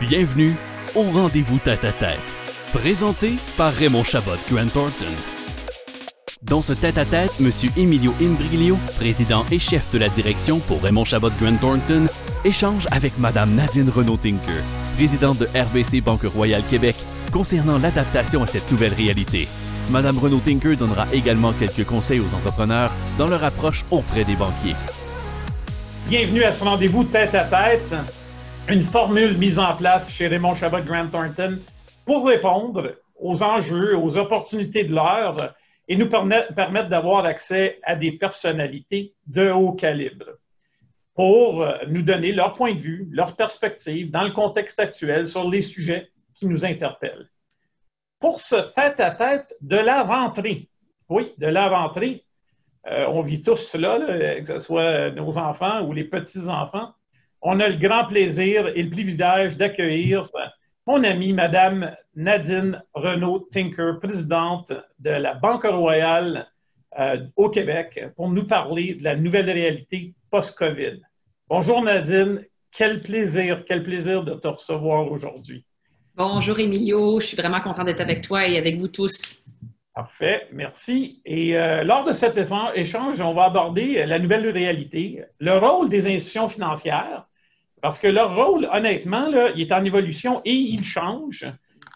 Bienvenue au rendez-vous tête à tête, présenté par Raymond Chabot Grant Thornton. Dans ce tête-à-tête, M. Emilio Imbriglio, président et chef de la direction pour Raymond Chabot Grant Thornton, échange avec Mme Nadine Renaud-Tinker, présidente de RBC Banque Royale Québec, concernant l'adaptation à cette nouvelle réalité. Mme Renaud-Tinker donnera également quelques conseils aux entrepreneurs dans leur approche auprès des banquiers. Bienvenue à ce rendez-vous tête à tête une formule mise en place chez Raymond Chabot Grant Thornton pour répondre aux enjeux, aux opportunités de l'heure et nous permettre d'avoir accès à des personnalités de haut calibre pour nous donner leur point de vue, leur perspective dans le contexte actuel sur les sujets qui nous interpellent. Pour ce tête-à-tête de la rentrée, oui, de la rentrée, euh, on vit tous cela, que ce soit nos enfants ou les petits-enfants, on a le grand plaisir et le privilège d'accueillir mon amie, Madame Nadine Renaud-Tinker, présidente de la Banque Royale euh, au Québec, pour nous parler de la nouvelle réalité post-COVID. Bonjour Nadine, quel plaisir, quel plaisir de te recevoir aujourd'hui. Bonjour Emilio, je suis vraiment content d'être avec toi et avec vous tous. Parfait, merci. Et euh, lors de cet échange, on va aborder la nouvelle réalité, le rôle des institutions financières parce que leur rôle, honnêtement, il est en évolution et il change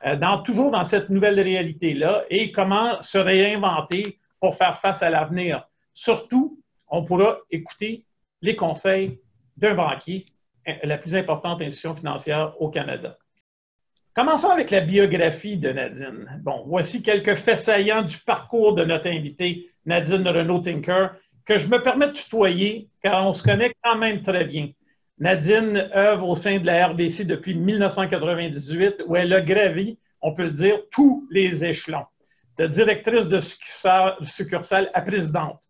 euh, dans, toujours dans cette nouvelle réalité-là et comment se réinventer pour faire face à l'avenir. Surtout, on pourra écouter les conseils d'un banquier, euh, la plus importante institution financière au Canada. Commençons avec la biographie de Nadine. Bon, voici quelques faits saillants du parcours de notre invitée, Nadine Renault-Tinker, que je me permets de tutoyer car on se connaît quand même très bien. Nadine œuvre au sein de la RBC depuis 1998, où elle a gravi, on peut le dire, tous les échelons, de directrice de succursale à présidente,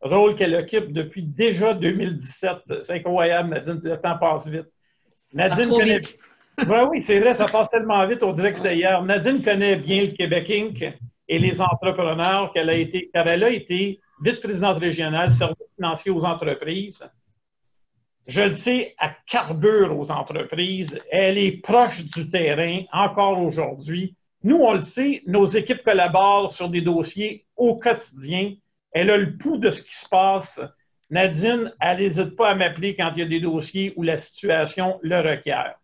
rôle qu'elle occupe depuis déjà 2017. C'est incroyable, Nadine, le temps passe vite. Nadine connaît. Oui, c'est vrai, ça passe tellement vite, au direct hier. Nadine connaît bien le Québec Inc. et les entrepreneurs qu'elle a été, car elle a été vice-présidente régionale, service financier aux entreprises je le sais, à carbure aux entreprises. Elle est proche du terrain encore aujourd'hui. Nous, on le sait, nos équipes collaborent sur des dossiers au quotidien. Elle a le pouls de ce qui se passe. Nadine, elle n'hésite pas à m'appeler quand il y a des dossiers où la situation le requiert.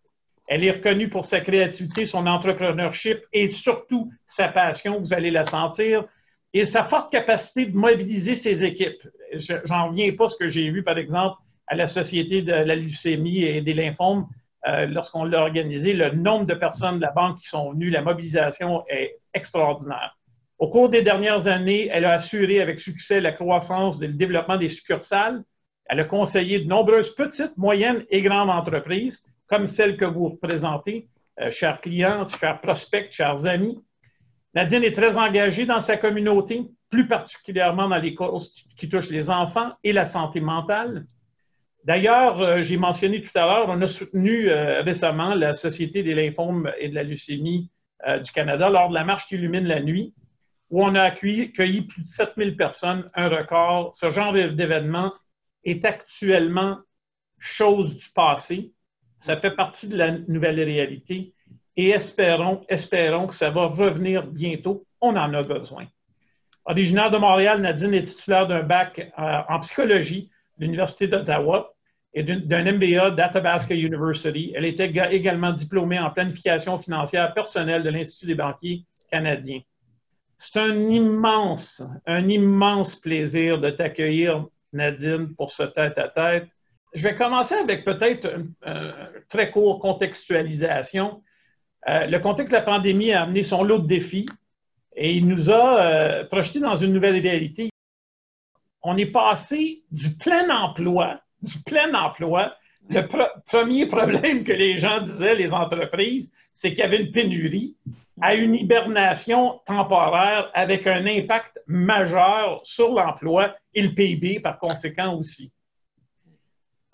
Elle est reconnue pour sa créativité, son entrepreneurship et surtout sa passion, vous allez la sentir, et sa forte capacité de mobiliser ses équipes. J'en reviens pas à ce que j'ai vu, par exemple, à la Société de la leucémie et des lymphomes, euh, lorsqu'on l'a organisé, le nombre de personnes de la banque qui sont venues, la mobilisation est extraordinaire. Au cours des dernières années, elle a assuré avec succès la croissance et le développement des succursales. Elle a conseillé de nombreuses petites, moyennes et grandes entreprises, comme celles que vous représentez, euh, chers clients, chers prospects, chers amis. Nadine est très engagée dans sa communauté, plus particulièrement dans les causes qui touchent les enfants et la santé mentale. D'ailleurs, euh, j'ai mentionné tout à l'heure, on a soutenu euh, récemment la Société des lymphomes et de la leucémie du Canada lors de la marche qui illumine la nuit, où on a accueilli, plus de 7000 personnes, un record. Ce genre d'événement est actuellement chose du passé. Ça fait partie de la nouvelle réalité et espérons, espérons que ça va revenir bientôt. On en a besoin. Originaire de Montréal, Nadine est titulaire d'un bac en psychologie de l'Université d'Ottawa et d'un MBA d'Athabasca University. Elle était également diplômée en planification financière personnelle de l'Institut des banquiers canadiens. C'est un immense, un immense plaisir de t'accueillir, Nadine, pour ce tête-à-tête. Je vais commencer avec peut-être une très courte contextualisation. Euh, le contexte de la pandémie a amené son lot de défis et il nous a euh, projetés dans une nouvelle réalité. On est passé du plein emploi du plein emploi, le premier problème que les gens disaient, les entreprises, c'est qu'il y avait une pénurie à une hibernation temporaire avec un impact majeur sur l'emploi et le PIB par conséquent aussi.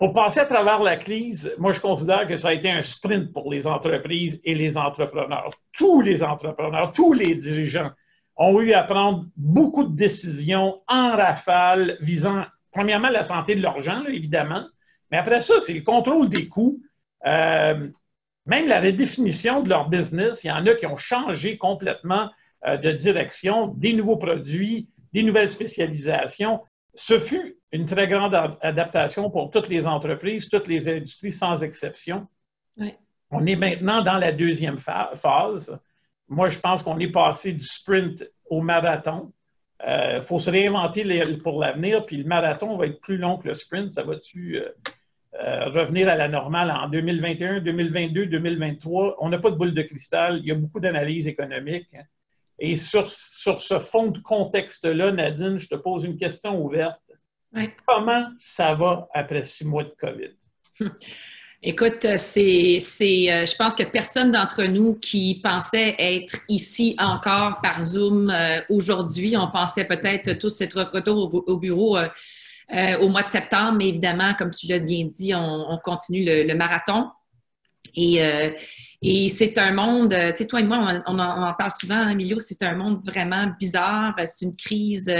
Pour passer à travers la crise, moi je considère que ça a été un sprint pour les entreprises et les entrepreneurs. Tous les entrepreneurs, tous les dirigeants ont eu à prendre beaucoup de décisions en rafale visant premièrement, la santé de leurs gens, évidemment. Mais après ça, c'est le contrôle des coûts. Euh, même la redéfinition de leur business, il y en a qui ont changé complètement euh, de direction, des nouveaux produits, des nouvelles spécialisations. Ce fut une très grande adaptation pour toutes les entreprises, toutes les industries sans exception. On est maintenant dans la deuxième phase. Moi, je pense qu'on est passé du sprint au marathon. Il euh, faut se réinventer pour l'avenir, puis le marathon va être plus long que le sprint. Ça va-tu euh, euh, revenir à la normale en 2021, 2022, 2023? On n'a pas de boule de cristal. Il y a beaucoup d'analyses économiques. Et sur, ce fond de contexte-là, Nadine, je te pose une question ouverte. Comment ça va après six mois de COVID? Écoute, c'est, euh, je pense que personne d'entre nous qui pensait être ici encore par Zoom euh, aujourd'hui, on pensait peut-être tous être retour au, bureau euh, au mois de septembre, mais évidemment, comme tu l'as bien dit, on, continue le, marathon. Et, et c'est un monde, tu sais, toi et moi, on, en, parle souvent, Emilio, c'est un monde vraiment bizarre. C'est une crise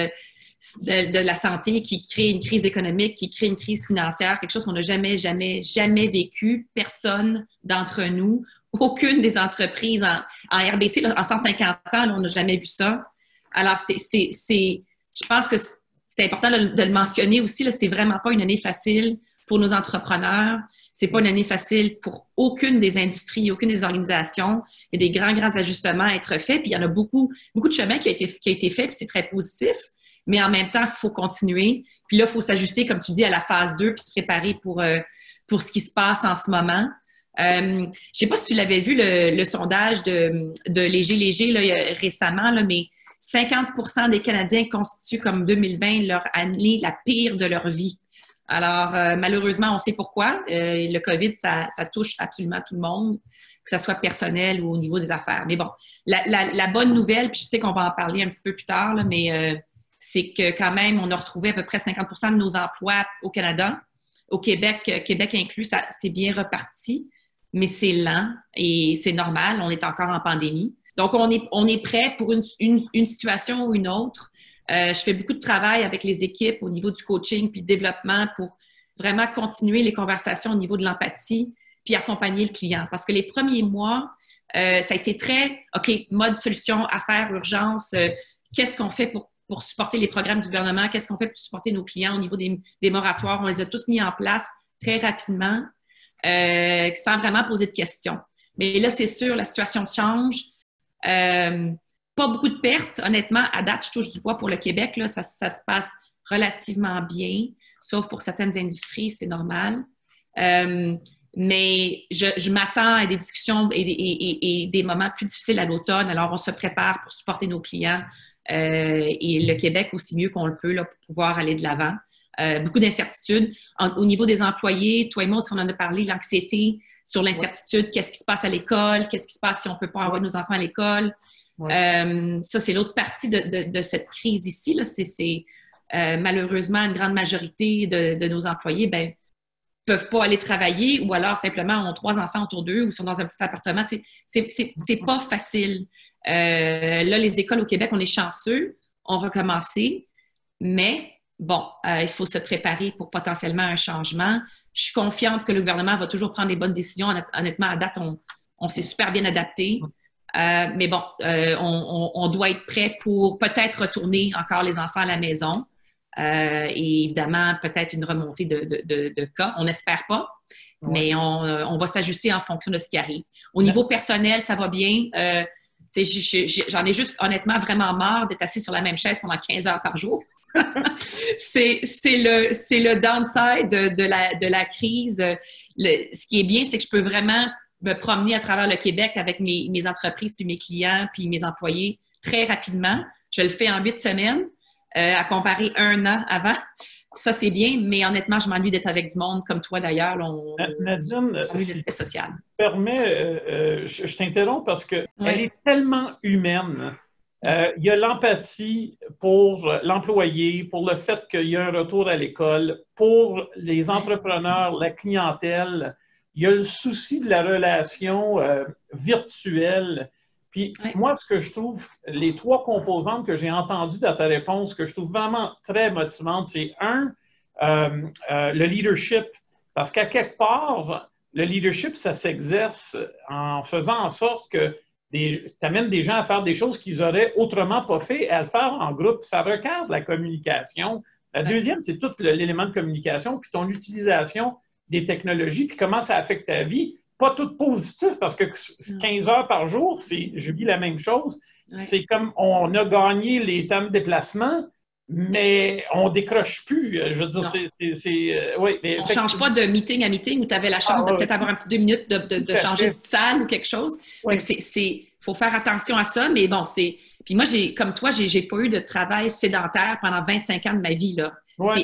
de, la santé qui crée une crise économique, qui crée une crise financière, quelque chose qu'on n'a jamais, jamais, jamais vécu. Personne d'entre nous, aucune des entreprises en, RBC, en 150 ans, on n'a jamais vu ça. Alors, c'est, je pense que c'est important de, le mentionner aussi. C'est vraiment pas une année facile pour nos entrepreneurs. C'est pas une année facile pour aucune des industries, aucune des organisations. Il y a des grands, grands ajustements à être faits. Puis il y en a beaucoup, beaucoup de chemin qui a été, qui a été fait, puis c'est très positif mais en même temps, il faut continuer. Puis là, il faut s'ajuster, comme tu dis, à la phase 2, puis se préparer pour, euh, pour ce qui se passe en ce moment. Euh, je ne sais pas si tu l'avais vu, le, sondage de, de, Léger Léger là, récemment, là, mais 50% des Canadiens constituent comme 2020 leur année la pire de leur vie. Alors, euh, malheureusement, on sait pourquoi. le COVID, ça, touche absolument tout le monde, que ce soit personnel ou au niveau des affaires. Mais bon, la, la, la bonne nouvelle, puis je sais qu'on va en parler un petit peu plus tard, là, mais c'est que quand même, on a retrouvé à peu près 50% de nos emplois au Canada. Au Québec, euh, Québec inclus, ça c'est bien reparti, mais c'est lent et c'est normal. On est encore en pandémie. Donc, on est, prêt pour une, situation ou une autre. Euh, je fais beaucoup de travail avec les équipes au niveau du coaching puis développement pour vraiment continuer les conversations au niveau de l'empathie puis accompagner le client. Parce que les premiers mois, euh, ça a été très, OK, mode solution, affaires, urgence, qu'est-ce qu'on fait pour pour supporter les programmes du gouvernement, qu'est-ce qu'on fait pour supporter nos clients au niveau des, moratoires? On les a tous mis en place très rapidement, euh, sans vraiment poser de questions. Mais là, c'est sûr, la situation change. Euh, pas beaucoup de pertes, honnêtement. À date, je touche du bois pour le Québec. Là, ça, se passe relativement bien, sauf pour certaines industries, c'est normal. Euh, mais je, m'attends à des discussions et, et, des moments plus difficiles à l'automne. Alors, on se prépare pour supporter nos clients et le Québec aussi mieux qu'on le peut là, pour pouvoir aller de l'avant. Euh, beaucoup d'incertitudes. Au niveau des employés, toi et moi, on en a parlé, l'anxiété sur l'incertitude, qu'est-ce qui se passe à l'école, qu'est-ce qui se passe si on ne peut pas envoyer nos enfants à l'école? Euh, ça, c'est l'autre partie de, de, cette crise ici. C'est malheureusement une grande majorité de, nos employés ben, peuvent pas aller travailler ou alors simplement ont trois enfants autour d'eux ou sont dans un petit appartement. C'est pas facile. Euh, là, les écoles au Québec, on est chanceux, ont recommencé, mais bon, euh, il faut se préparer pour potentiellement un changement. Je suis confiante que le gouvernement va toujours prendre les bonnes décisions. Honnêtement, à date, on, s'est super bien adapté. Euh, mais bon, on, doit être prêt pour peut-être retourner encore les enfants à la maison. Et évidemment, peut-être une remontée de, cas. On n'espère pas, mais on, va s'ajuster en fonction de ce qui arrive. Au niveau personnel, ça va bien. J'en ai juste honnêtement vraiment marre d'être assis sur la même chaise pendant 15 heures par jour. c'est le, le downside de, de, la, de la crise. ce qui est bien, c'est que je peux vraiment me promener à travers le Québec avec mes, mes, entreprises, puis mes clients, puis mes employés très rapidement. Je le fais en huit semaines, euh, à comparer un an avant ça, c'est bien, mais honnêtement, je m'ennuie d'être avec du monde comme toi d'ailleurs. On, Nadine, si social. Permets, euh, euh, je, t'interromps parce qu'elle est tellement humaine. Euh, il y a l'empathie pour l'employé, pour le fait qu'il y a un retour à l'école, pour les entrepreneurs, la clientèle. Il y a le souci de la relation virtuelle puis moi, ce que je trouve, les trois composantes que j'ai entendues dans ta réponse, que je trouve vraiment très motivantes, c'est un, le leadership. Parce qu'à quelque part, le leadership, ça s'exerce en faisant en sorte que tu amènes des gens à faire des choses qu'ils auraient autrement pas fait et à le faire en groupe. Ça regarde la communication. La deuxième, c'est tout l'élément de communication, puis ton utilisation des technologies, puis comment ça affecte ta vie. Pas tout positif, parce que 15 heures par jour, c'est, je vis la même chose. C'est comme on a gagné les temps de déplacement, mais on décroche plus. Je veux dire, c'est. Euh, on ne change pas de meeting à meeting où tu avais la chance ah, de peut-être avoir un petit deux minutes de, changer de salle ou quelque chose. Il faut faire attention à ça, mais bon, c'est. Puis moi, j'ai, comme toi, j'ai, pas eu de travail sédentaire pendant 25 ans de ma vie. Là.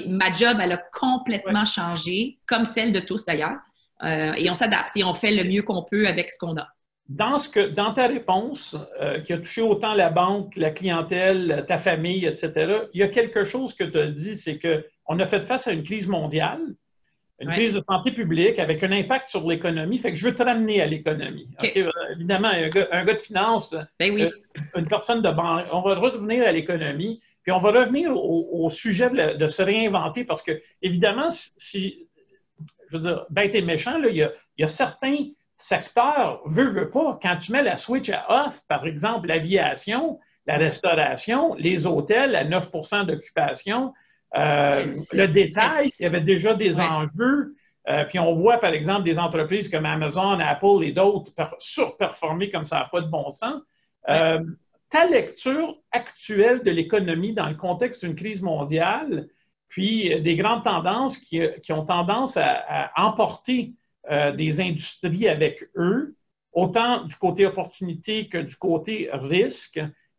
Ma job, elle a complètement changé, comme celle de tous d'ailleurs. Euh, et on s'adapte et on fait le mieux qu'on peut avec ce qu'on a. Dans, ce que, dans ta réponse, euh, qui a touché autant la banque, la clientèle, ta famille, etc., il y a quelque chose que tu as dit, c'est qu'on a fait face à une crise mondiale, une crise de santé publique avec un impact sur l'économie. Fait que je veux te ramener à l'économie. Euh, évidemment, un gars, un gars, de finance, ben une personne de banque, on va revenir à l'économie, puis on va revenir au, sujet de, se réinventer parce que, évidemment, si, je veux dire, bête et méchant, là, il, y a, il y a certains secteur, veut, veut pas, quand tu mets la switch à off, par exemple, l'aviation, la restauration, les hôtels à 9% d'occupation, euh, le détail, il y avait déjà des enjeux. Euh, puis on voit, par exemple, des entreprises comme Amazon, Apple et d'autres surperformer comme ça n'a pas de bon sens. Euh, ta lecture actuelle de l'économie dans le contexte d'une crise mondiale, puis des grandes tendances qui, ont tendance à emporter euh, des industries avec eux, autant du côté opportunité que du côté risque.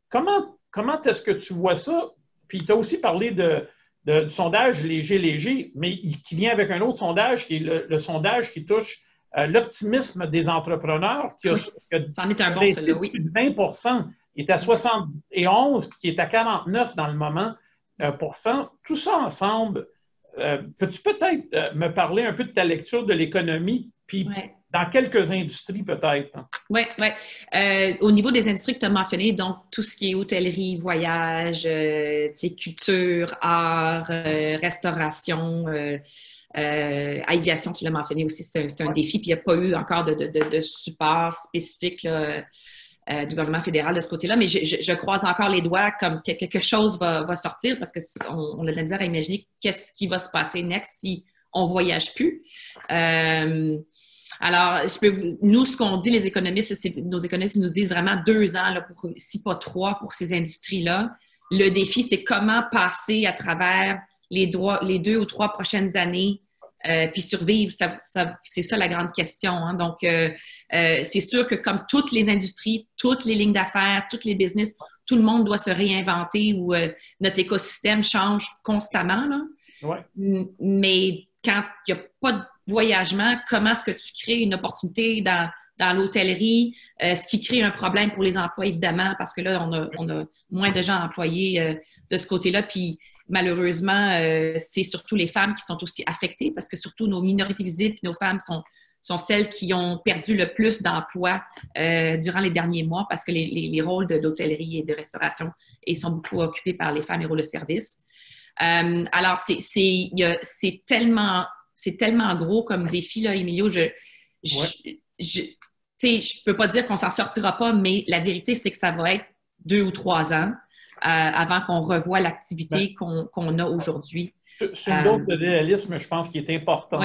Comment, comment est-ce que tu vois ça? Puis tu as aussi parlé de, du sondage léger-léger, mais qui vient avec un autre sondage qui est le, sondage qui touche euh, l'optimisme des entrepreneurs. Qui a, c'en est un bon, celui oui. 20 il est à 71, puis qui est à 49 dans le moment. Tout ça ensemble, euh, peux-tu peut-être euh, me parler un peu de ta lecture de l'économie, puis dans quelques industries peut-être? Oui, oui. Euh, au niveau des industries que tu as mentionnées, donc tout ce qui est hôtellerie, voyage, culture, art, restauration, aviation, tu l'as mentionné aussi, c'est un, défi, puis il n'y a pas eu encore de, de support spécifique. Là, euh, du gouvernement fédéral de ce côté-là, mais je, croise encore les doigts comme que quelque chose va, sortir parce qu'on on a de la misère à imaginer qu'est-ce qui va se passer next si on voyage plus. Euh, alors, nous, ce qu'on dit, les économistes, nos économistes nous disent vraiment deux ans, là, pour, si pas trois, pour ces industries-là. Le défi, c'est comment passer à travers les deux ou trois prochaines années euh, puis survivre, c'est ça la grande question. Hein. Donc, euh, euh, c'est sûr que comme toutes les industries, toutes les lignes d'affaires, tous les business, tout le monde doit se réinventer ou notre écosystème change constamment. Là. Mais quand il n'y a pas de voyagement, comment est-ce que tu crées une opportunité dans, dans l'hôtellerie, ce qui crée un problème pour les emplois, évidemment, parce que là, on a, on a moins de gens employés de ce côté-là. Puis malheureusement, euh, c'est surtout les femmes qui sont aussi affectées parce que surtout nos minorités visibles nos femmes sont, sont celles qui ont perdu le plus d'emplois euh, durant les derniers mois parce que les, rôles d'hôtellerie et de restauration ils sont beaucoup occupés par les femmes et rôles de service. Euh, alors, c'est tellement, tellement gros comme défi, là, Emilio. Je, je, je peux pas dire qu'on s'en sortira pas, mais la vérité, c'est que ça va être deux ou trois ans. Euh, avant qu'on revoie l'activité ben, qu'on a aujourd'hui. C'est une dose de réalisme, je pense, qui est important.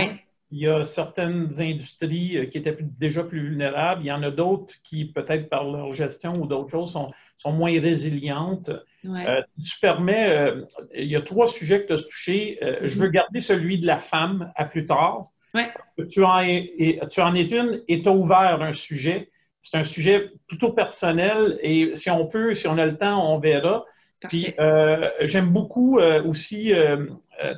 Il y a certaines industries euh, qui étaient déjà plus vulnérables. Il y en a d'autres qui, peut-être par leur gestion ou d'autres choses, sont, sont, moins résilientes. Euh, tu permets, il y a trois sujets que tu as touchés. Je veux mm-hmm. garder celui de la femme à plus tard. Tu, en es, tu en es une et tu as ouvert un sujet c'est un sujet plutôt personnel et si on peut, si on a le temps, on verra. Puis euh, j'aime beaucoup euh, aussi, euh,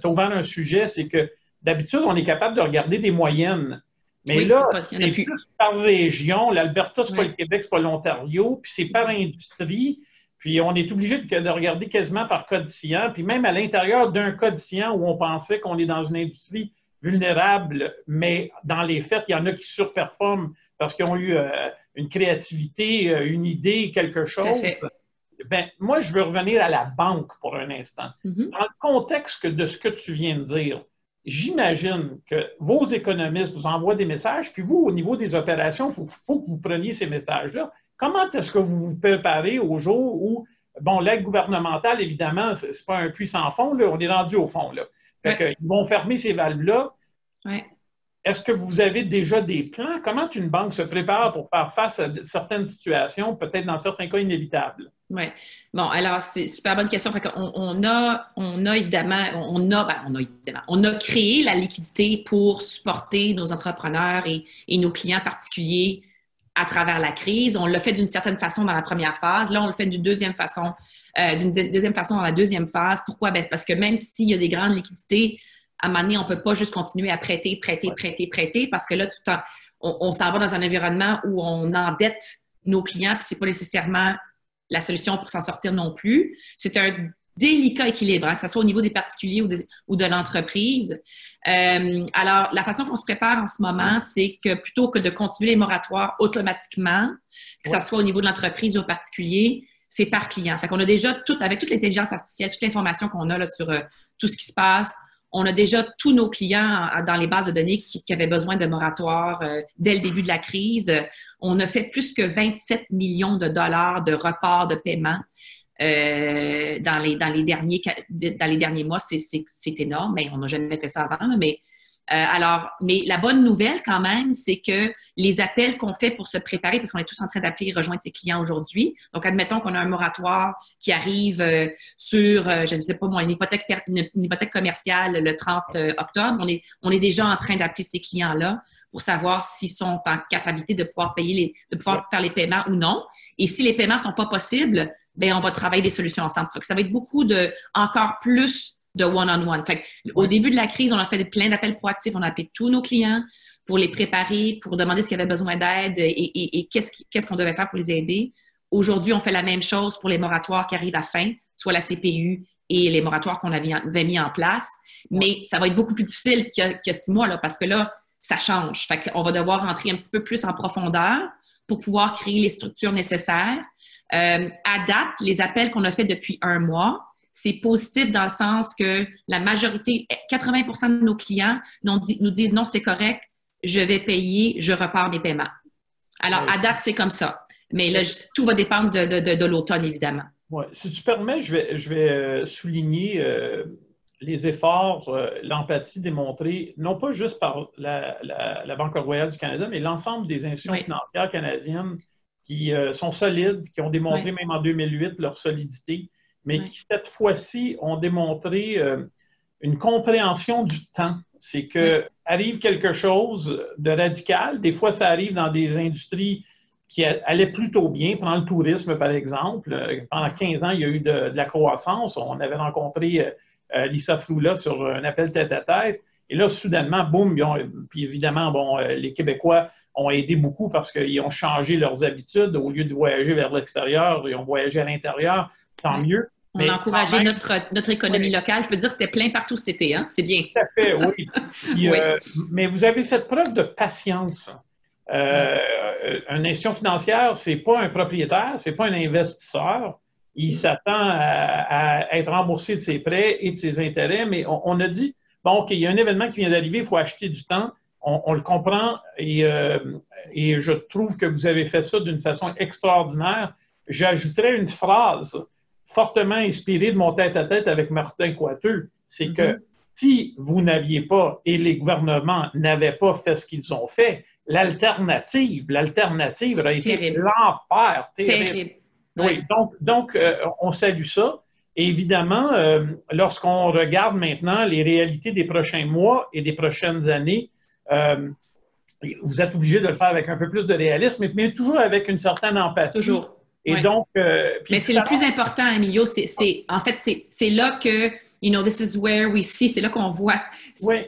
tu ouvert un sujet, c'est que d'habitude, on est capable de regarder des moyennes. Mais là, c'est plus. par région. L'Alberta, c'est pas le Québec, c'est pas l'Ontario, puis c'est par industrie. Puis on est obligé de, de, regarder quasiment par codiciant. Puis même à l'intérieur d'un codiciant où on pensait qu'on est dans une industrie vulnérable, mais dans les faits, il y en a qui surperforment parce qu'ils ont eu une créativité, euh, une idée, quelque chose. ben, moi, je veux revenir à la banque pour un instant. Mhm. Dans le contexte de ce que tu viens de dire, j'imagine que vos économistes vous envoient des messages, puis vous, au niveau des opérations, il faut, que vous preniez ces messages-là. Comment est-ce que vous vous préparez au jour où, bon, l'aide gouvernementale, évidemment, ce n'est pas un puits sans fond, là, on est rendu au fond. Là. Fait ils vont fermer ces valves-là. Ouais. Est-ce que vous avez déjà des plans? Comment une banque se prépare pour faire face à certaines situations, peut-être dans certains cas inévitables? Oui. Bon, alors, c'est une super bonne question. On, a, on a évidemment, on a, ben, on a évidemment, créé la liquidité pour supporter nos entrepreneurs et, nos clients particuliers à travers la crise. On l'a fait d'une certaine façon dans la première phase. Là, on le fait d'une deuxième façon, euh, d'une deuxième façon dans la deuxième phase. Pourquoi? Ben, parce que même s'il y a des grandes liquidités, à un moment donné, on ne peut pas juste continuer à prêter, prêter, prêter, prêter, parce que là, tout on, on s'en va dans un environnement où on endette nos clients, puis c'est pas nécessairement la solution pour s'en sortir non plus. C'est un délicat équilibre, hein, que ce soit au niveau des particuliers ou de, l'entreprise. Euh, alors, la façon qu'on se prépare en ce moment, c'est que plutôt que de continuer les moratoires automatiquement, que ce soit au niveau de l'entreprise ou au particulier, c'est par client. Fait qu'on a déjà tout, avec toute l'intelligence artificielle, toute l'information qu'on a là, sur euh, tout ce qui se passe, on a déjà tous nos clients dans les bases de données qui, avaient besoin de moratoire euh, dès le début de la crise. On a fait plus que 27 millions de dollars de reports de paiement euh, dans, les, derniers, dans les derniers mois. C'est énorme, mais on n'a jamais fait ça avant. Mais alors, mais la bonne nouvelle quand même, c'est que les appels qu'on fait pour se préparer, parce qu'on est tous en train d'appeler et rejoindre ses clients aujourd'hui. Donc, admettons qu'on a un moratoire qui arrive euh, sur, euh, je ne sais pas moi, une hypothèque, commerciale le 30 octobre. On est, on est déjà en train d'appeler ces clients-là pour savoir s'ils sont en capacité de pouvoir payer les, de pouvoir faire les paiements ou non. Et si les paiements sont pas possibles, ben on va travailler des solutions ensemble. ça va être beaucoup de encore plus de one-on-one. Au début de la crise, on a fait plein d'appels proactifs. On a appelé tous nos clients pour les préparer, pour demander ce qu'ils avaient besoin d'aide et, qu'est-ce qu'on devait faire pour les aider. Aujourd'hui, on fait la même chose pour les moratoires qui arrivent à fin, soit la CPU et les moratoires qu'on avait, mis en place. Mais ça va être beaucoup plus difficile qu'il y, a six mois, là, parce que là, ça change. Fait on va devoir rentrer un petit peu plus en profondeur pour pouvoir créer les structures nécessaires. Euh, à date, les appels qu'on a fait depuis un mois, c'est positif dans le sens que la majorité, 80% de nos clients nous, disent non, c'est correct, je vais payer, je repars mes paiements. Alors, à date, c'est comme ça. Mais là, tout va dépendre de, l'automne, évidemment. Oui. Si tu permets, je vais, je vais euh, souligner euh, les efforts, euh, l'empathie démontrée, non pas juste par la, Banque royale du Canada, mais l'ensemble des institutions financières canadiennes qui sont solides, qui ont démontré même en 2008 leur solidité mais qui cette fois-ci ont démontré euh, une compréhension du temps. C'est que arrive quelque chose de radical. Des fois, ça arrive dans des industries qui allaient plutôt bien. Prends le tourisme, par exemple. Euh, pendant 15 ans, il y a eu de, la croissance. On avait rencontré euh, Lisa Floula sur un appel tête-à-tête. Et là, soudainement, boum, puis évidemment, bon, les Québécois ont aidé beaucoup parce qu'ils ont changé leurs habitudes. Au lieu de voyager vers l'extérieur, ils ont voyagé à l'intérieur. Tant mieux. On a encouragé notre, notre économie locale. Je peux dire que c'était plein partout cet été. Hein? C'est bien. Tout à fait, oui. Euh, mais vous avez fait preuve de patience. Euh, une institution financière, ce n'est pas un propriétaire, ce n'est pas un investisseur. Il s'attend à, être remboursé de ses prêts et de ses intérêts, mais on, a dit, bon, OK, il y a un événement qui vient d'arriver, il faut acheter du temps. On, le comprend et, euh, et je trouve que vous avez fait ça d'une façon extraordinaire. J'ajouterais une phrase fortement inspiré de mon tête-à-tête avec Martin Coiteux, c'est que mm-hmm. si vous n'aviez pas et les gouvernements n'avaient pas fait ce qu'ils ont fait, l'alternative, l'alternative aurait été l'enfer. Terrible. Oui, donc, donc euh, on salue ça. Et évidemment, euh, lorsqu'on regarde maintenant les réalités des prochains mois et des prochaines années, euh, vous êtes obligé de le faire avec un peu plus de réalisme, mais toujours avec une certaine empathie. Toujours. Et donc. Euh, Mais c'est le plus important, Emilio. C'est, en fait, c'est là que, you know, this is where we see, c'est là qu'on voit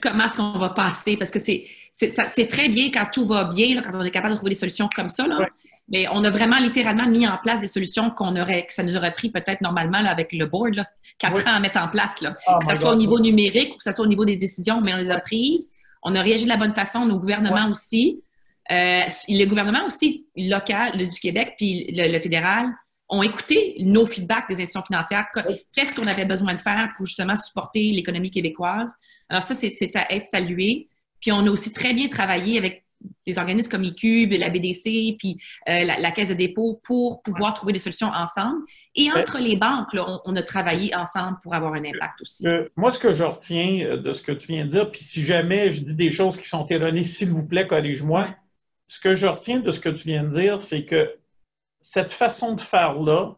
comment est-ce qu'on va passer. Parce que c'est très bien quand tout va bien, quand on est capable de trouver des solutions comme ça. Là. Mais on a vraiment littéralement mis en place des solutions qu'on aurait, que ça nous aurait pris peut-être normalement avec le board, là, quatre ans à mettre en place. Là. Oh que ce soit au niveau numérique ou que ce soit au niveau des décisions, mais on les a prises. On a réagi de la bonne façon, nos gouvernements aussi. Euh, le gouvernement aussi local du Québec puis le, fédéral ont écouté nos feedbacks des institutions financières. Qu'est-ce qu'on avait besoin de faire pour justement supporter l'économie québécoise? Alors ça, c'est à être salué. Puis on a aussi très bien travaillé avec des organismes comme ICUB, la BDC, puis euh, la, Caisse de dépôt pour pouvoir trouver des solutions ensemble. Et entre les banques, on, a travaillé ensemble pour avoir un impact aussi. Euh, moi, ce que je retiens de ce que tu viens de dire, puis si jamais je dis des choses qui sont erronées, s'il vous plaît, corrige-moi. Ce que je retiens de ce que tu viens de dire, c'est que cette façon de faire-là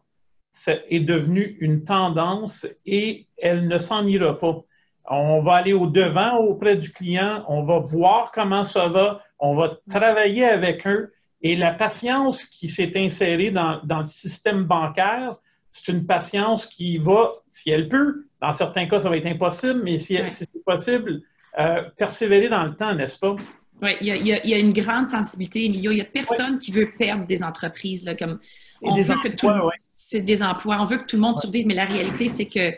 est devenue une tendance et elle ne s'en ira pas. On va aller au devant auprès du client, on va voir comment ça va, on va travailler avec eux. Et la patience qui s'est insérée dans, le système bancaire, c'est une patience qui va, si elle peut, dans certains cas, ça va être impossible, mais si, c'est possible, euh, persévérer dans le temps, n'est-ce pas? Oui, il y, a, une grande sensibilité, Il n'y a personne qui veut perdre des entreprises. Là, comme on veut que tout c'est des emplois, on veut que tout le monde survive, mais la réalité, c'est que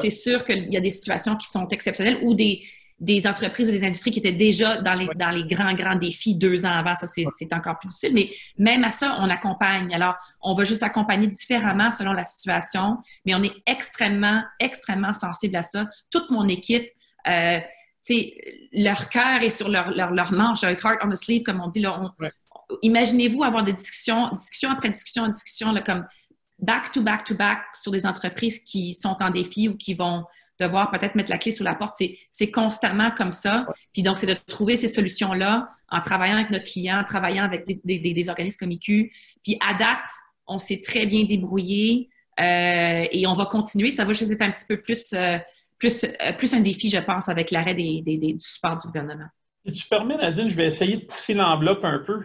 c'est sûr qu'il y a des situations qui sont exceptionnelles ou des, des entreprises ou des industries qui étaient déjà dans les, dans les grands, grands défis deux ans avant. Ça, c'est encore plus difficile. Mais même à ça, on accompagne. Alors, on va juste accompagner différemment selon la situation, mais on est extrêmement, extrêmement sensible à ça. Toute mon équipe, euh, leur cœur est sur leur, leur, leur, manche, leur heart on the sleeve, comme on dit. Là, Imaginez-vous avoir des discussions, discussion après discussion, discussion, là, comme back to back to back sur des entreprises qui sont en défi ou qui vont devoir peut-être mettre la clé sous la porte. C'est constamment comme ça. Puis donc, c'est de trouver ces solutions-là en travaillant avec notre client, en travaillant avec des, organismes comme IQ. Puis à date, on s'est très bien débrouillé euh, et on va continuer. Ça va juste être un petit peu plus, euh, plus, euh, plus un défi, je pense, avec l'arrêt des, du support du gouvernement. Si tu permets, Nadine, je vais essayer de pousser l'enveloppe un peu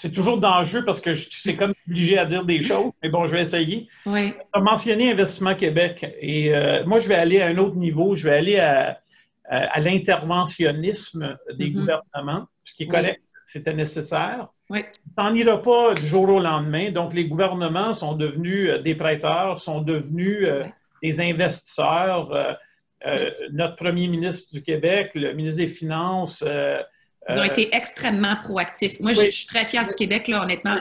c'est toujours dangereux parce que c'est comme obligé à dire des choses, mais bon, je vais essayer. Oui. Tu as mentionné Investissement Québec et euh, moi, je vais aller à un autre niveau, je vais aller à, l'interventionnisme des mm-hmm. gouvernements, ce qui est correct, c'était nécessaire. Oui. n'en ira pas du jour au lendemain. Donc, les gouvernements sont devenus euh, des prêteurs, sont devenus euh, des investisseurs. Notre premier ministre du Québec, le ministre des Finances, ils ont euh, été extrêmement proactifs. Moi, je, suis très fière du Québec, là, honnêtement.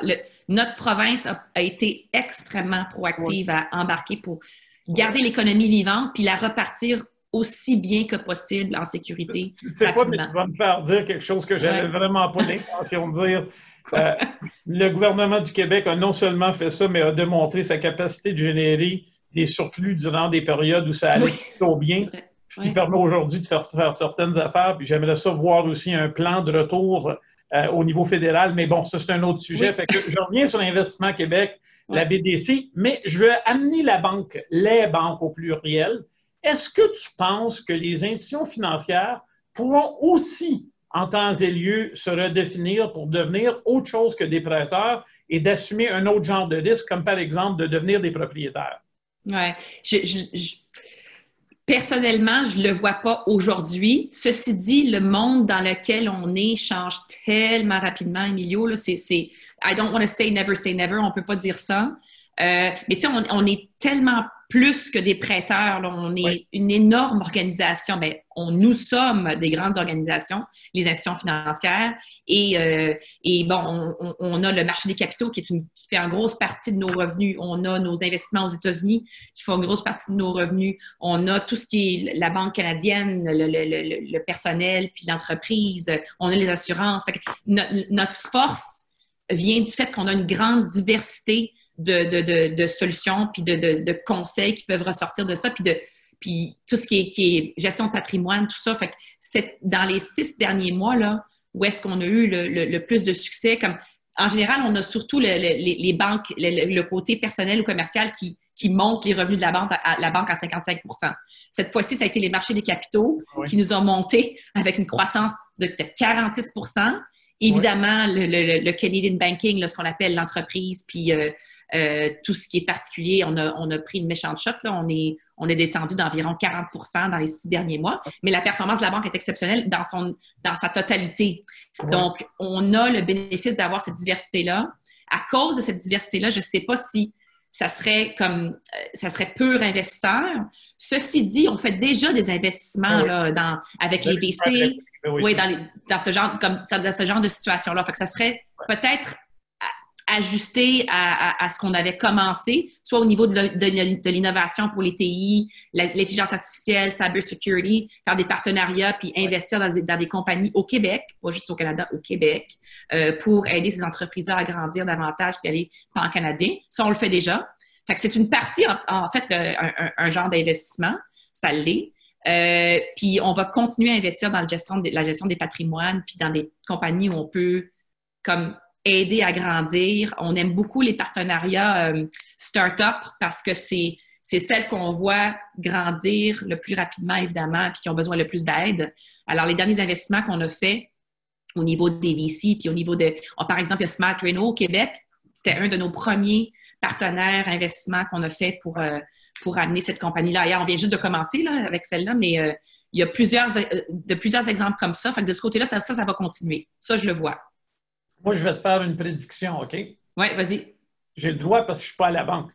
notre province a, été extrêmement proactive à embarquer pour garder l'économie vivante puis la repartir aussi bien que possible en sécurité. Tu sais pas, mais tu vas me faire dire quelque chose que j'avais vraiment pas l'intention de dire. Euh, le gouvernement du Québec a non seulement fait ça, mais a démontré sa capacité de générer des surplus durant des périodes où ça allait plutôt bien ce qui permet aujourd'hui de faire, faire, certaines affaires. Puis j'aimerais ça voir aussi un plan de retour euh, au niveau fédéral. Mais bon, ça, c'est un autre sujet. Fait que je reviens sur l'Investissement Québec, la BDC, mais je veux amener la banque, les banques au pluriel. Est-ce que tu penses que les institutions financières pourront aussi, en temps et lieu, se redéfinir pour devenir autre chose que des prêteurs et d'assumer un autre genre de risque, comme par exemple de devenir des propriétaires? Oui. je Personnellement, je ne le vois pas aujourd'hui. Ceci dit, le monde dans lequel on est change tellement rapidement, Emilio. C'est, I don't want to say never say never, on ne peut pas dire ça. Euh, mais tu sais, on, est tellement plus que des prêteurs. On est une énorme organisation. Bien, on, nous sommes des grandes organisations, les institutions financières. Et, euh, et bon, on, a le marché des capitaux qui, est une, qui fait une grosse partie de nos revenus. On a nos investissements aux États-Unis qui font une grosse partie de nos revenus. On a tout ce qui est la banque canadienne, le, le, le, personnel, puis l'entreprise. On a les assurances. notre force vient du fait qu'on a une grande diversité de, solutions, puis de, conseils qui peuvent ressortir de ça, puis de puis tout ce qui est, gestion de patrimoine, tout ça. Fait que dans les six derniers mois, là, où est-ce qu'on a eu le, plus de succès, comme en général, on a surtout les, banques, le, côté personnel ou commercial qui, qui monte les revenus de la banque à, la banque à 55% Cette fois-ci, ça a été les marchés des capitaux qui nous ont monté avec une croissance de, 46% Évidemment, le, Canadian Banking, ce qu'on appelle l'entreprise, puis euh, euh, tout ce qui est particulier, on a, on a pris une méchante shot. Là. On, est, on est descendu d'environ 40% dans les six derniers mois. Mais la performance de la banque est exceptionnelle dans, son, dans sa totalité. Donc, on a le bénéfice d'avoir cette diversité-là. À cause de cette diversité-là, je ne sais pas si ça serait comme euh, ça serait pur investisseur. Ceci dit, on fait déjà des investissements là, dans, avec les VC, oui, dans, dans, ce genre comme dans ce genre de situation-là. Fait que ça serait peut-être ajuster à, ce qu'on avait commencé, soit au niveau de l'innovation pour les TI, l'intelligence artificielle, cyber security, faire des partenariats puis investir dans des, compagnies au Québec, pas juste au Canada, au Québec, euh, pour aider ces entreprises-là à grandir davantage puis aller en canadien. Ça, on le fait déjà. Fait que c'est une partie, en, fait, euh, un, genre d'investissement. Ça l'est. Euh, puis on va continuer à investir dans la gestion, de, la gestion des patrimoines, puis dans des compagnies où on peut comme aider à grandir. On aime beaucoup les partenariats euh, start-up parce que c'est c'est celles qu'on voit grandir le plus rapidement, évidemment, puis qui ont besoin le plus d'aide. Alors, les derniers investissements qu'on a faits au niveau des VC, puis au niveau de, oh, par exemple, il y a Smart Renault au Québec. C'était un de nos premiers partenaires investissements qu'on a fait pour, euh, amener cette compagnie-là. On vient juste de commencer avec celle-là, mais euh, il y a plusieurs, exemples comme ça. Fait que de ce côté-là, ça, ça va continuer. Ça, je le vois. Moi, je vais te faire une prédiction, OK? Oui, vas-y. J'ai le droit parce que je ne suis pas à la banque.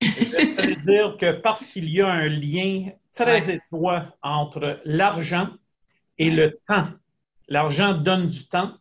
je vais te dire que parce qu'il y a un lien très étroit entre l'argent et le temps. L'argent donne du temps.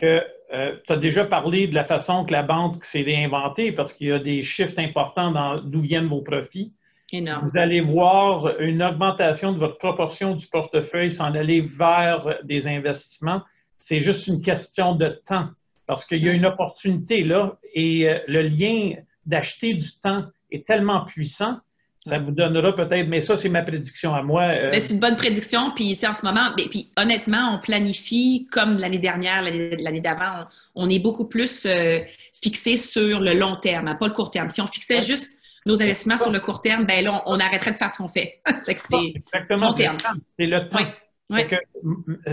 Que euh, tu as déjà parlé de la façon que la banque s'est réinventée parce qu'il y a des chiffres importants dans d'où viennent vos profits. Énorme. Vous allez voir une augmentation de votre proportion du portefeuille s'en aller vers des investissements c'est juste une question de temps parce qu'il y a une opportunité là et euh, le lien d'acheter du temps est tellement puissant. Ça vous donnera peut-être, mais ça, c'est ma prédiction à moi. Euh. Ben, c'est une bonne prédiction. Puis, en ce moment, ben, puis, honnêtement, on planifie comme l'année dernière, l'année d'avant, on, est beaucoup plus euh, fixé sur le long terme, hein, pas le court terme. Si on fixait juste nos investissements sur le court terme, ben là, on, arrêterait de faire ce qu'on fait. c'est long terme. C'est le temps.